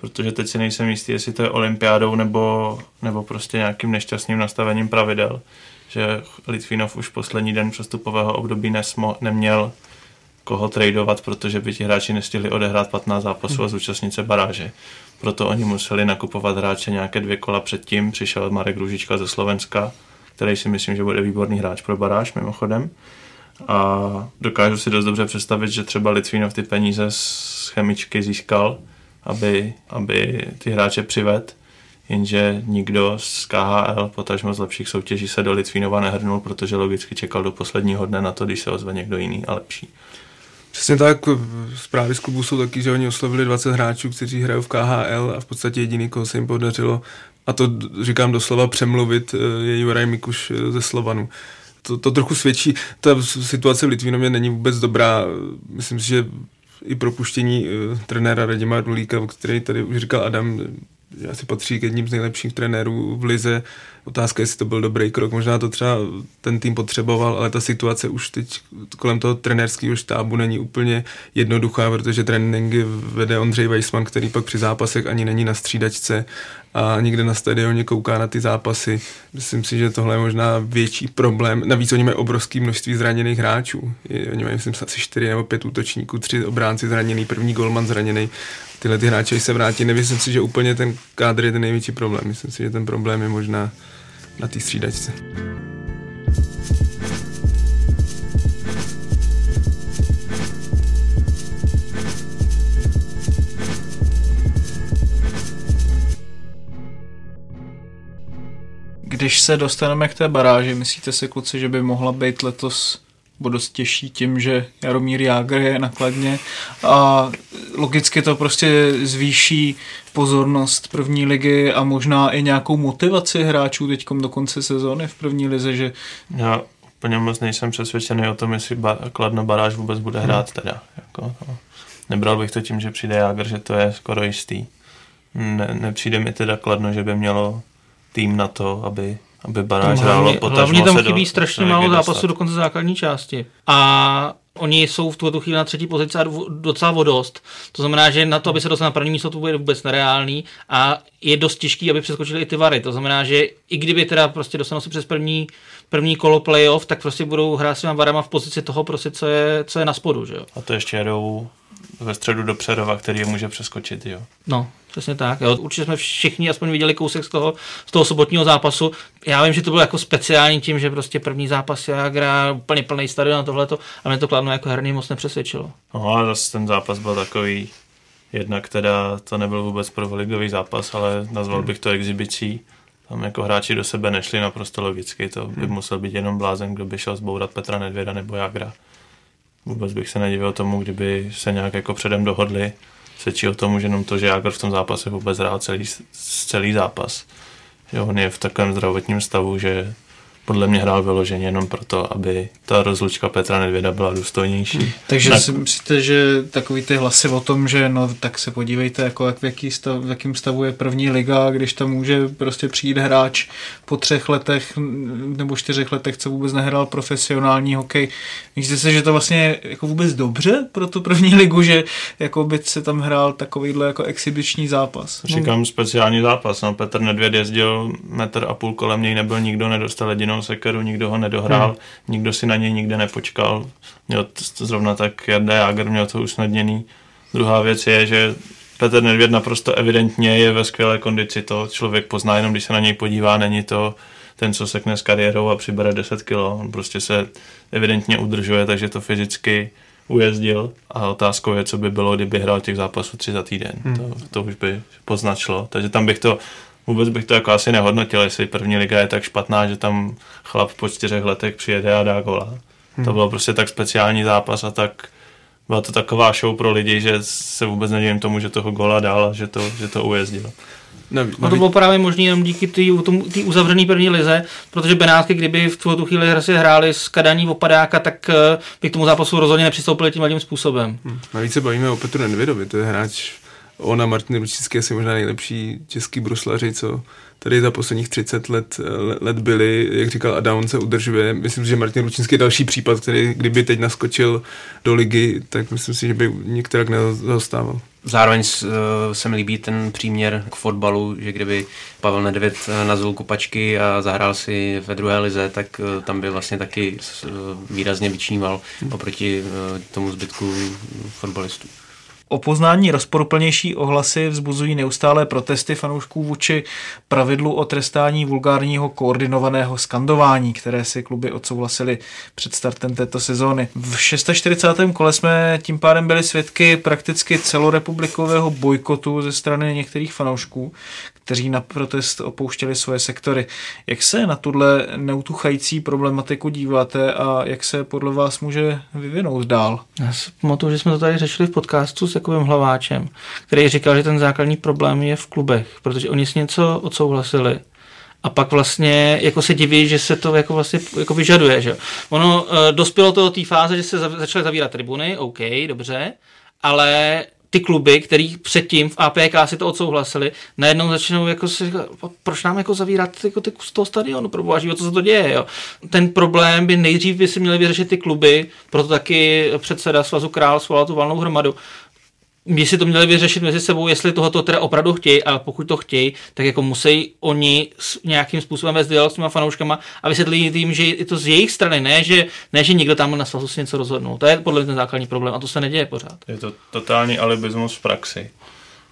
protože teď si nejsem jistý, jestli to je olympiádou nebo, nebo prostě nějakým nešťastným nastavením pravidel, že Litvinov už poslední den přestupového období nesmo, neměl koho tradovat, protože by ti hráči nestihli odehrát 15 zápasů a zúčastnit se baráže. Proto oni museli nakupovat hráče nějaké dvě kola předtím. Přišel Marek Ružička ze Slovenska, který si myslím, že bude výborný hráč pro baráž mimochodem. A dokážu si dost dobře představit, že třeba Litvinov ty peníze z chemičky získal, aby, aby ty hráče přived, jenže nikdo z KHL, potažmo z lepších soutěží se do Litvínova nehrnul, protože logicky čekal do posledního dne na to, když se ozve někdo jiný a lepší. Přesně tak, zprávy z klubu jsou taky, že oni oslovili 20 hráčů, kteří hrají v KHL a v podstatě jediný, koho se jim podařilo, a to říkám doslova přemluvit, eh, je Juraj Mikuš eh, ze Slovanu. To, to trochu svědčí, ta situace v Litvínově není vůbec dobrá. Myslím si, že i propuštění uh, trenéra Radima Rulíka, který tady už říkal Adam, asi patří k jedním z nejlepších trenérů v Lize. Otázka, jestli to byl dobrý krok, možná to třeba ten tým potřeboval, ale ta situace už teď kolem toho trenérského štábu není úplně jednoduchá, protože tréninky vede Ondřej Weissman, který pak při zápasech ani není na střídačce a někde na stadioně kouká na ty zápasy. Myslím si, že tohle je možná větší problém. Navíc oni mají obrovské množství zraněných hráčů. Oni mají, myslím, asi 4 nebo 5 útočníků, tři obránci zraněný, první golman zraněný. Tyhle ty hráči se vrátí. Nemyslím si, že úplně ten kádr je ten největší problém. Myslím si, že ten problém je možná na té střídačce. Když se dostaneme k té baráži, myslíte si, kluci, že by mohla být letos bo dost těžší tím, že Jaromír Jágr je nakladně a logicky to prostě zvýší pozornost první ligy a možná i nějakou motivaci hráčů teď do konce sezóny v první lize, že... Já úplně moc nejsem přesvědčený o tom, jestli ba- Kladno baráž vůbec bude hrát teda. Jako, no. Nebral bych to tím, že přijde Jágr, že to je skoro jistý. Ne, nepřijde mi teda Kladno, že by mělo tým na to, aby, aby baráž hrálo Hlavně tam chybí do, strašně málo zápasů do konce základní části. A oni jsou v tuto chvíli na třetí pozici a docela vodost. To znamená, že na to, aby se dostal na první místo, to bude vůbec nereálný a je dost těžký, aby přeskočili i ty vary. To znamená, že i kdyby teda prostě dostanou se přes první, první kolo playoff, tak prostě budou hrát s těma varama v pozici toho, prostě, co, je, co je na spodu. Že jo? A to ještě jedou ve středu do Přerova, který je může přeskočit, jo. No, přesně tak. Jo. Určitě jsme všichni aspoň viděli kousek z toho, z toho sobotního zápasu. Já vím, že to bylo jako speciální tím, že prostě první zápas hra úplně plný stadion a tohleto, a mě to kladno jako herný moc nepřesvědčilo. No a zase ten zápas byl takový, jednak teda to nebyl vůbec pro ligový zápas, ale nazval bych to exibicí. Tam jako hráči do sebe nešli naprosto logicky, to by hmm. musel být jenom blázen, kdo by šel zbourat Petra Nedvěda nebo Jagra. Vůbec bych se nedivil tomu, kdyby se nějak jako předem dohodli. Sečí o tom, že jenom to, že Jágr v tom zápase vůbec hrál celý, celý zápas. Že on je v takovém zdravotním stavu, že podle mě hrál vyloženě jenom proto, aby ta rozlučka Petra Nedvěda byla důstojnější. Hmm. Takže Na... si myslíte, že takový ty hlasy o tom, že no tak se podívejte, jako jak v, jaký stav, v jakým stavu je první liga, když tam může prostě přijít hráč po třech letech nebo čtyřech letech, co vůbec nehrál profesionální hokej. Myslíte si, že to vlastně jako vůbec dobře pro tu první ligu, že jako by se tam hrál takovýhle jako exibiční zápas? Říkám speciální zápas, no Petr Nedvěd jezdil metr a půl kolem něj, nebyl nikdo, nedostal jedinou jinou sekeru, nikdo ho nedohrál, hmm. nikdo si na něj nikde nepočkal. Měl to zrovna tak Jarda Jager měl to usnadněný. Druhá věc je, že Petr Nedvěd naprosto evidentně je ve skvělé kondici, to člověk pozná jenom, když se na něj podívá, není to ten, co sekne s kariérou a přibere 10 kg. On prostě se evidentně udržuje, takže to fyzicky ujezdil a otázkou je, co by bylo, kdyby hrál těch zápasů tři za týden. Hmm. To, to už by poznačilo. Takže tam bych to vůbec bych to jako asi nehodnotil, jestli první liga je tak špatná, že tam chlap po čtyřech letech přijede a dá gola. Hmm. To byl prostě tak speciální zápas a tak byla to taková show pro lidi, že se vůbec nedivím tomu, že toho gola dal a že to, že to ujezdilo. Naví, No to bylo právě možné jenom díky té uzavřené první lize, protože Benátky, kdyby v tu chvíli si hráli s Kadaní opadáka, tak eh, by k tomu zápasu rozhodně nepřistoupili tím tím způsobem. Navíc se bavíme o Petru Nedvědovi, to je hráč on a Martin Ručický asi možná nejlepší český bruslaři, co tady za posledních 30 let, let byli, jak říkal Adam, se udržuje. Myslím si, že Martin Ručinský je další případ, který kdyby teď naskočil do ligy, tak myslím si, že by některak nezastával. Zároveň uh, se mi líbí ten příměr k fotbalu, že kdyby Pavel Nedvěd nazul kopačky a zahrál si ve druhé lize, tak uh, tam by vlastně taky výrazně vyčníval oproti uh, tomu zbytku fotbalistů. O poznání rozporuplnější ohlasy vzbuzují neustálé protesty fanoušků vůči pravidlu o trestání vulgárního koordinovaného skandování, které si kluby odsouhlasili před startem této sezóny. V 46. kole jsme tím pádem byli svědky prakticky celorepublikového bojkotu ze strany některých fanoušků, kteří na protest opouštěli svoje sektory. Jak se na tuhle neutuchající problematiku díváte a jak se podle vás může vyvinout dál? Já si pamatuju, že jsme to tady řešili v podcastu s Jakubem Hlaváčem, který říkal, že ten základní problém je v klubech, protože oni si něco odsouhlasili a pak vlastně jako se diví, že se to jako vlastně jako vyžaduje. Že? Ono uh, dospělo to do té fáze, že se začaly zavírat tribuny, OK, dobře, ale ty kluby, který předtím v APK si to odsouhlasili, najednou začnou jako si říkat, proč nám jako zavírat jako ty, z toho stadionu, pro boha co se to děje, jo. Ten problém by nejdřív by si měli vyřešit ty kluby, proto taky předseda Svazu Král svolal tu valnou hromadu, by si to měli vyřešit mezi sebou, jestli tohoto teda opravdu chtějí, a pokud to chtějí, tak jako musí oni nějakým způsobem vést dialog s těma fanouškama a vysvětlit jim, že je to z jejich strany, ne že, ne, že někdo tam na svazu si něco rozhodnul. To je podle mě ten základní problém a to se neděje pořád. Je to totální alibismus v praxi.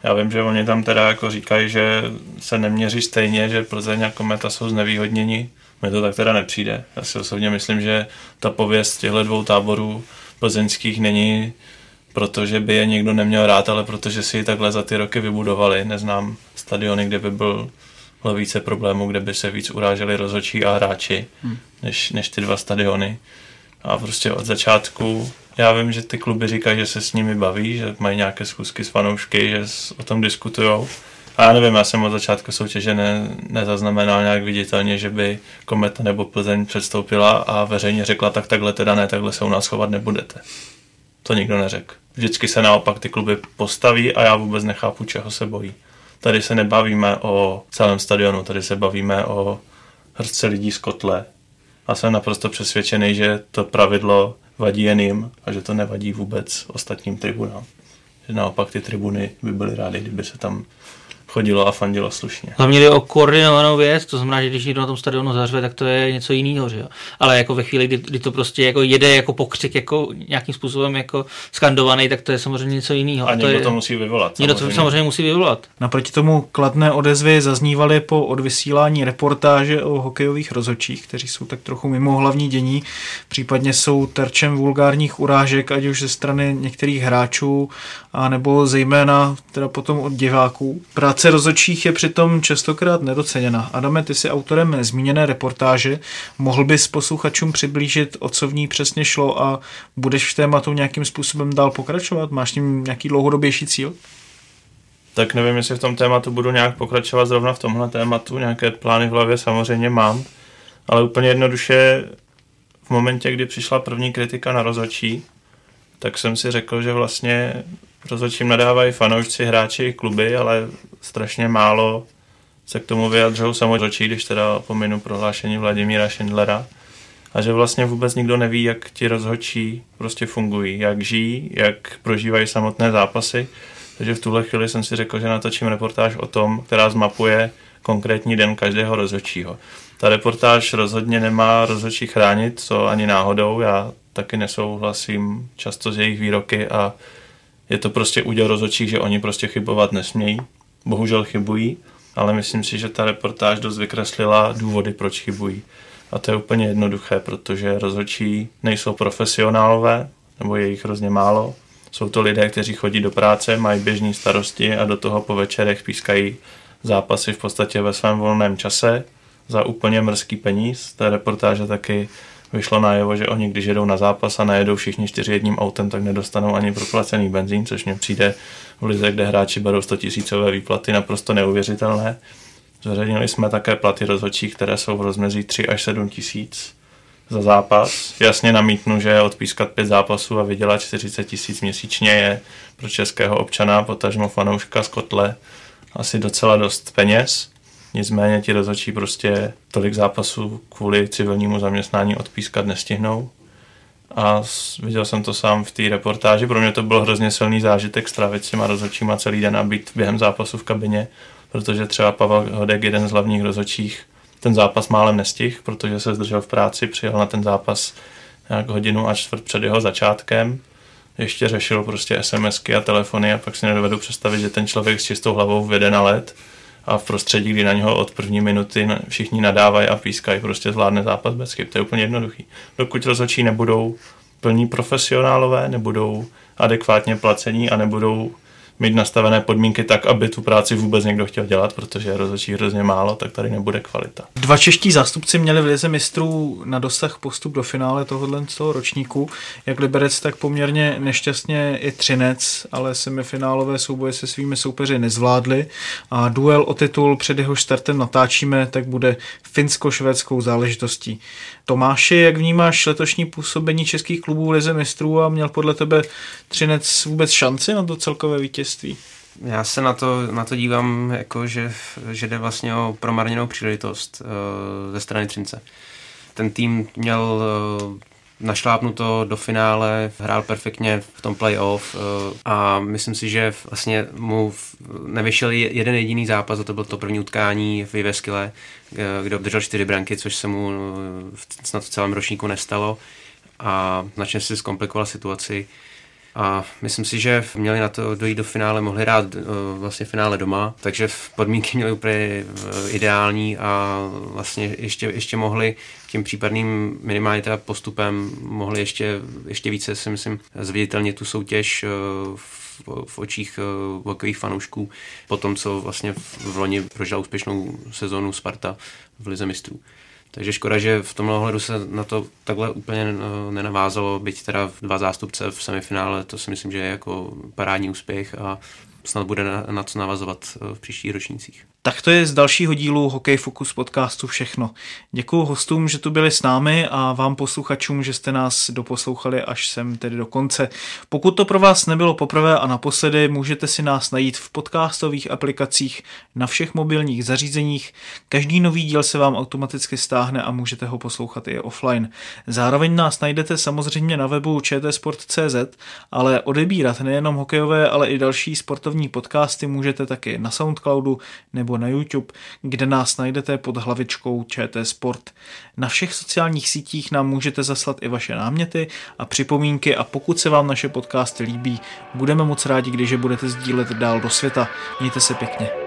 Já vím, že oni tam teda jako říkají, že se neměří stejně, že Plzeň a Kometa jsou znevýhodněni. Mně to tak teda nepřijde. Já si osobně myslím, že ta pověst těchto dvou táborů plzeňských není protože by je někdo neměl rád, ale protože si ji takhle za ty roky vybudovali. Neznám stadiony, kde by byl více problémů, kde by se víc uráželi rozhodčí a hráči, hmm. než, než ty dva stadiony. A prostě od začátku, já vím, že ty kluby říkají, že se s nimi baví, že mají nějaké zkusky s fanoušky, že o tom diskutují. A já nevím, já jsem od začátku soutěže ne, nezaznamenal nějak viditelně, že by Kometa nebo Plzeň předstoupila a veřejně řekla, tak takhle teda ne, takhle se u nás chovat nebudete. To nikdo neřekl. Vždycky se naopak ty kluby postaví a já vůbec nechápu, čeho se bojí. Tady se nebavíme o celém stadionu, tady se bavíme o hrstce lidí z kotle. A jsem naprosto přesvědčený, že to pravidlo vadí jen jim a že to nevadí vůbec ostatním tribunám. Že naopak ty tribuny by byly rády, kdyby se tam chodilo a fandilo slušně. Hlavně jde o koordinovanou věc, to znamená, že když někdo na tom stadionu zařve, tak to je něco jiného, že jo. Ale jako ve chvíli, kdy, kdy, to prostě jako jede jako pokřik, jako nějakým způsobem jako skandovaný, tak to je samozřejmě něco jiného. A, a někdo to, je, to musí vyvolat. Někdo to samozřejmě musí vyvolat. Naproti tomu kladné odezvy zaznívaly po odvysílání reportáže o hokejových rozhodčích, kteří jsou tak trochu mimo hlavní dění, případně jsou terčem vulgárních urážek, ať už ze strany některých hráčů, a nebo zejména teda potom od diváků. Práce rozhodčích je přitom častokrát nedoceněna. Adame, ty jsi autorem zmíněné reportáže. Mohl bys posluchačům přiblížit, o co v ní přesně šlo a budeš v tématu nějakým způsobem dál pokračovat? Máš tím nějaký dlouhodobější cíl? Tak nevím, jestli v tom tématu budu nějak pokračovat zrovna v tomhle tématu. Nějaké plány v hlavě samozřejmě mám, ale úplně jednoduše v momentě, kdy přišla první kritika na rozhodčí, tak jsem si řekl, že vlastně rozhodčím nadávají fanoušci, hráči, kluby, ale strašně málo se k tomu vyjadřují samozřejmě, když teda pominu prohlášení Vladimíra Schindlera. A že vlastně vůbec nikdo neví, jak ti rozhodčí prostě fungují, jak žijí, jak prožívají samotné zápasy. Takže v tuhle chvíli jsem si řekl, že natočím reportáž o tom, která zmapuje konkrétní den každého rozhodčího. Ta reportáž rozhodně nemá rozhodčí chránit, co ani náhodou. Já taky nesouhlasím často s jejich výroky a je to prostě úděl rozhodčích, že oni prostě chybovat nesmějí. Bohužel chybují, ale myslím si, že ta reportáž dost vykreslila důvody, proč chybují. A to je úplně jednoduché, protože rozhodčí nejsou profesionálové, nebo je jich hrozně málo. Jsou to lidé, kteří chodí do práce, mají běžní starosti a do toho po večerech pískají zápasy v podstatě ve svém volném čase za úplně mrzký peníz. Ta reportáže taky vyšlo najevo, že oni, když jedou na zápas a nejedou všichni čtyři jedním autem, tak nedostanou ani proplacený benzín, což mě přijde v lize, kde hráči berou 100 tisícové výplaty, naprosto neuvěřitelné. Zveřejnili jsme také platy rozhodčích, které jsou v rozmezí 3 až 7 tisíc za zápas. Jasně namítnu, že odpískat pět zápasů a vydělat 40 tisíc měsíčně je pro českého občana, potažmo fanouška z kotle, asi docela dost peněz. Nicméně ti rozhodčí prostě tolik zápasů kvůli civilnímu zaměstnání odpískat nestihnou. A viděl jsem to sám v té reportáži. Pro mě to byl hrozně silný zážitek strávit s těma rozhodčíma celý den a být během zápasu v kabině, protože třeba Pavel Hodek, jeden z hlavních rozhodčích, ten zápas málem nestih, protože se zdržel v práci, přijel na ten zápas nějak hodinu a čtvrt před jeho začátkem. Ještě řešil prostě SMSky a telefony a pak si nedovedu představit, že ten člověk s čistou hlavou vede na let a v prostředí, kdy na něho od první minuty všichni nadávají a pískají, prostě zvládne zápas bez chyb. To je úplně jednoduchý. Dokud rozhodčí nebudou plní profesionálové, nebudou adekvátně placení a nebudou mít nastavené podmínky tak, aby tu práci vůbec někdo chtěl dělat, protože je rozhodčí hrozně málo, tak tady nebude kvalita. Dva čeští zástupci měli v lize mistrů na dosah postup do finále tohohle z toho ročníku. Jak Liberec, tak poměrně nešťastně i Třinec, ale semifinálové souboje se svými soupeři nezvládli a duel o titul před jeho startem natáčíme, tak bude finsko-švédskou záležitostí. Tomáši, jak vnímáš letošní působení českých klubů v lize mistrů a měl podle tebe Třinec vůbec šanci na to celkové vítězství? Já se na to, na to dívám, jako že, že jde vlastně o promarněnou příležitost uh, ze strany Třince. Ten tým měl uh, našlápnuto do finále, hrál perfektně v tom playoff uh, a myslím si, že vlastně mu nevyšel jeden jediný zápas, a to byl to první utkání v Iveskyle, kde obdržel čtyři branky, což se mu snad v celém ročníku nestalo a značně si zkomplikoval situaci. A myslím si, že měli na to dojít do finále, mohli hrát uh, vlastně finále doma, takže podmínky měly úplně uh, ideální a vlastně ještě, ještě mohli tím případným minimálně teda postupem mohli ještě, ještě více si myslím zviditelně tu soutěž uh, v, v očích hokejových fanoušků po tom, co vlastně v loni prožila úspěšnou sezónu Sparta v Lize mistrů. Takže škoda, že v tomhle ohledu se na to takhle úplně eh, nenavázalo, byť teda dva zástupce v semifinále, to si myslím, že je jako parádní úspěch a snad bude na, na co navazovat eh, v příštích ročnících. Tak to je z dalšího dílu Hokej Focus podcastu všechno. Děkuji hostům, že tu byli s námi a vám posluchačům, že jste nás doposlouchali až sem tedy do konce. Pokud to pro vás nebylo poprvé a naposledy, můžete si nás najít v podcastových aplikacích na všech mobilních zařízeních. Každý nový díl se vám automaticky stáhne a můžete ho poslouchat i offline. Zároveň nás najdete samozřejmě na webu čtsport.cz, ale odebírat nejenom hokejové, ale i další sportovní podcasty můžete taky na Soundcloudu nebo nebo na YouTube, kde nás najdete pod hlavičkou ČT Sport. Na všech sociálních sítích nám můžete zaslat i vaše náměty a připomínky a pokud se vám naše podcasty líbí, budeme moc rádi, když je budete sdílet dál do světa. Mějte se pěkně.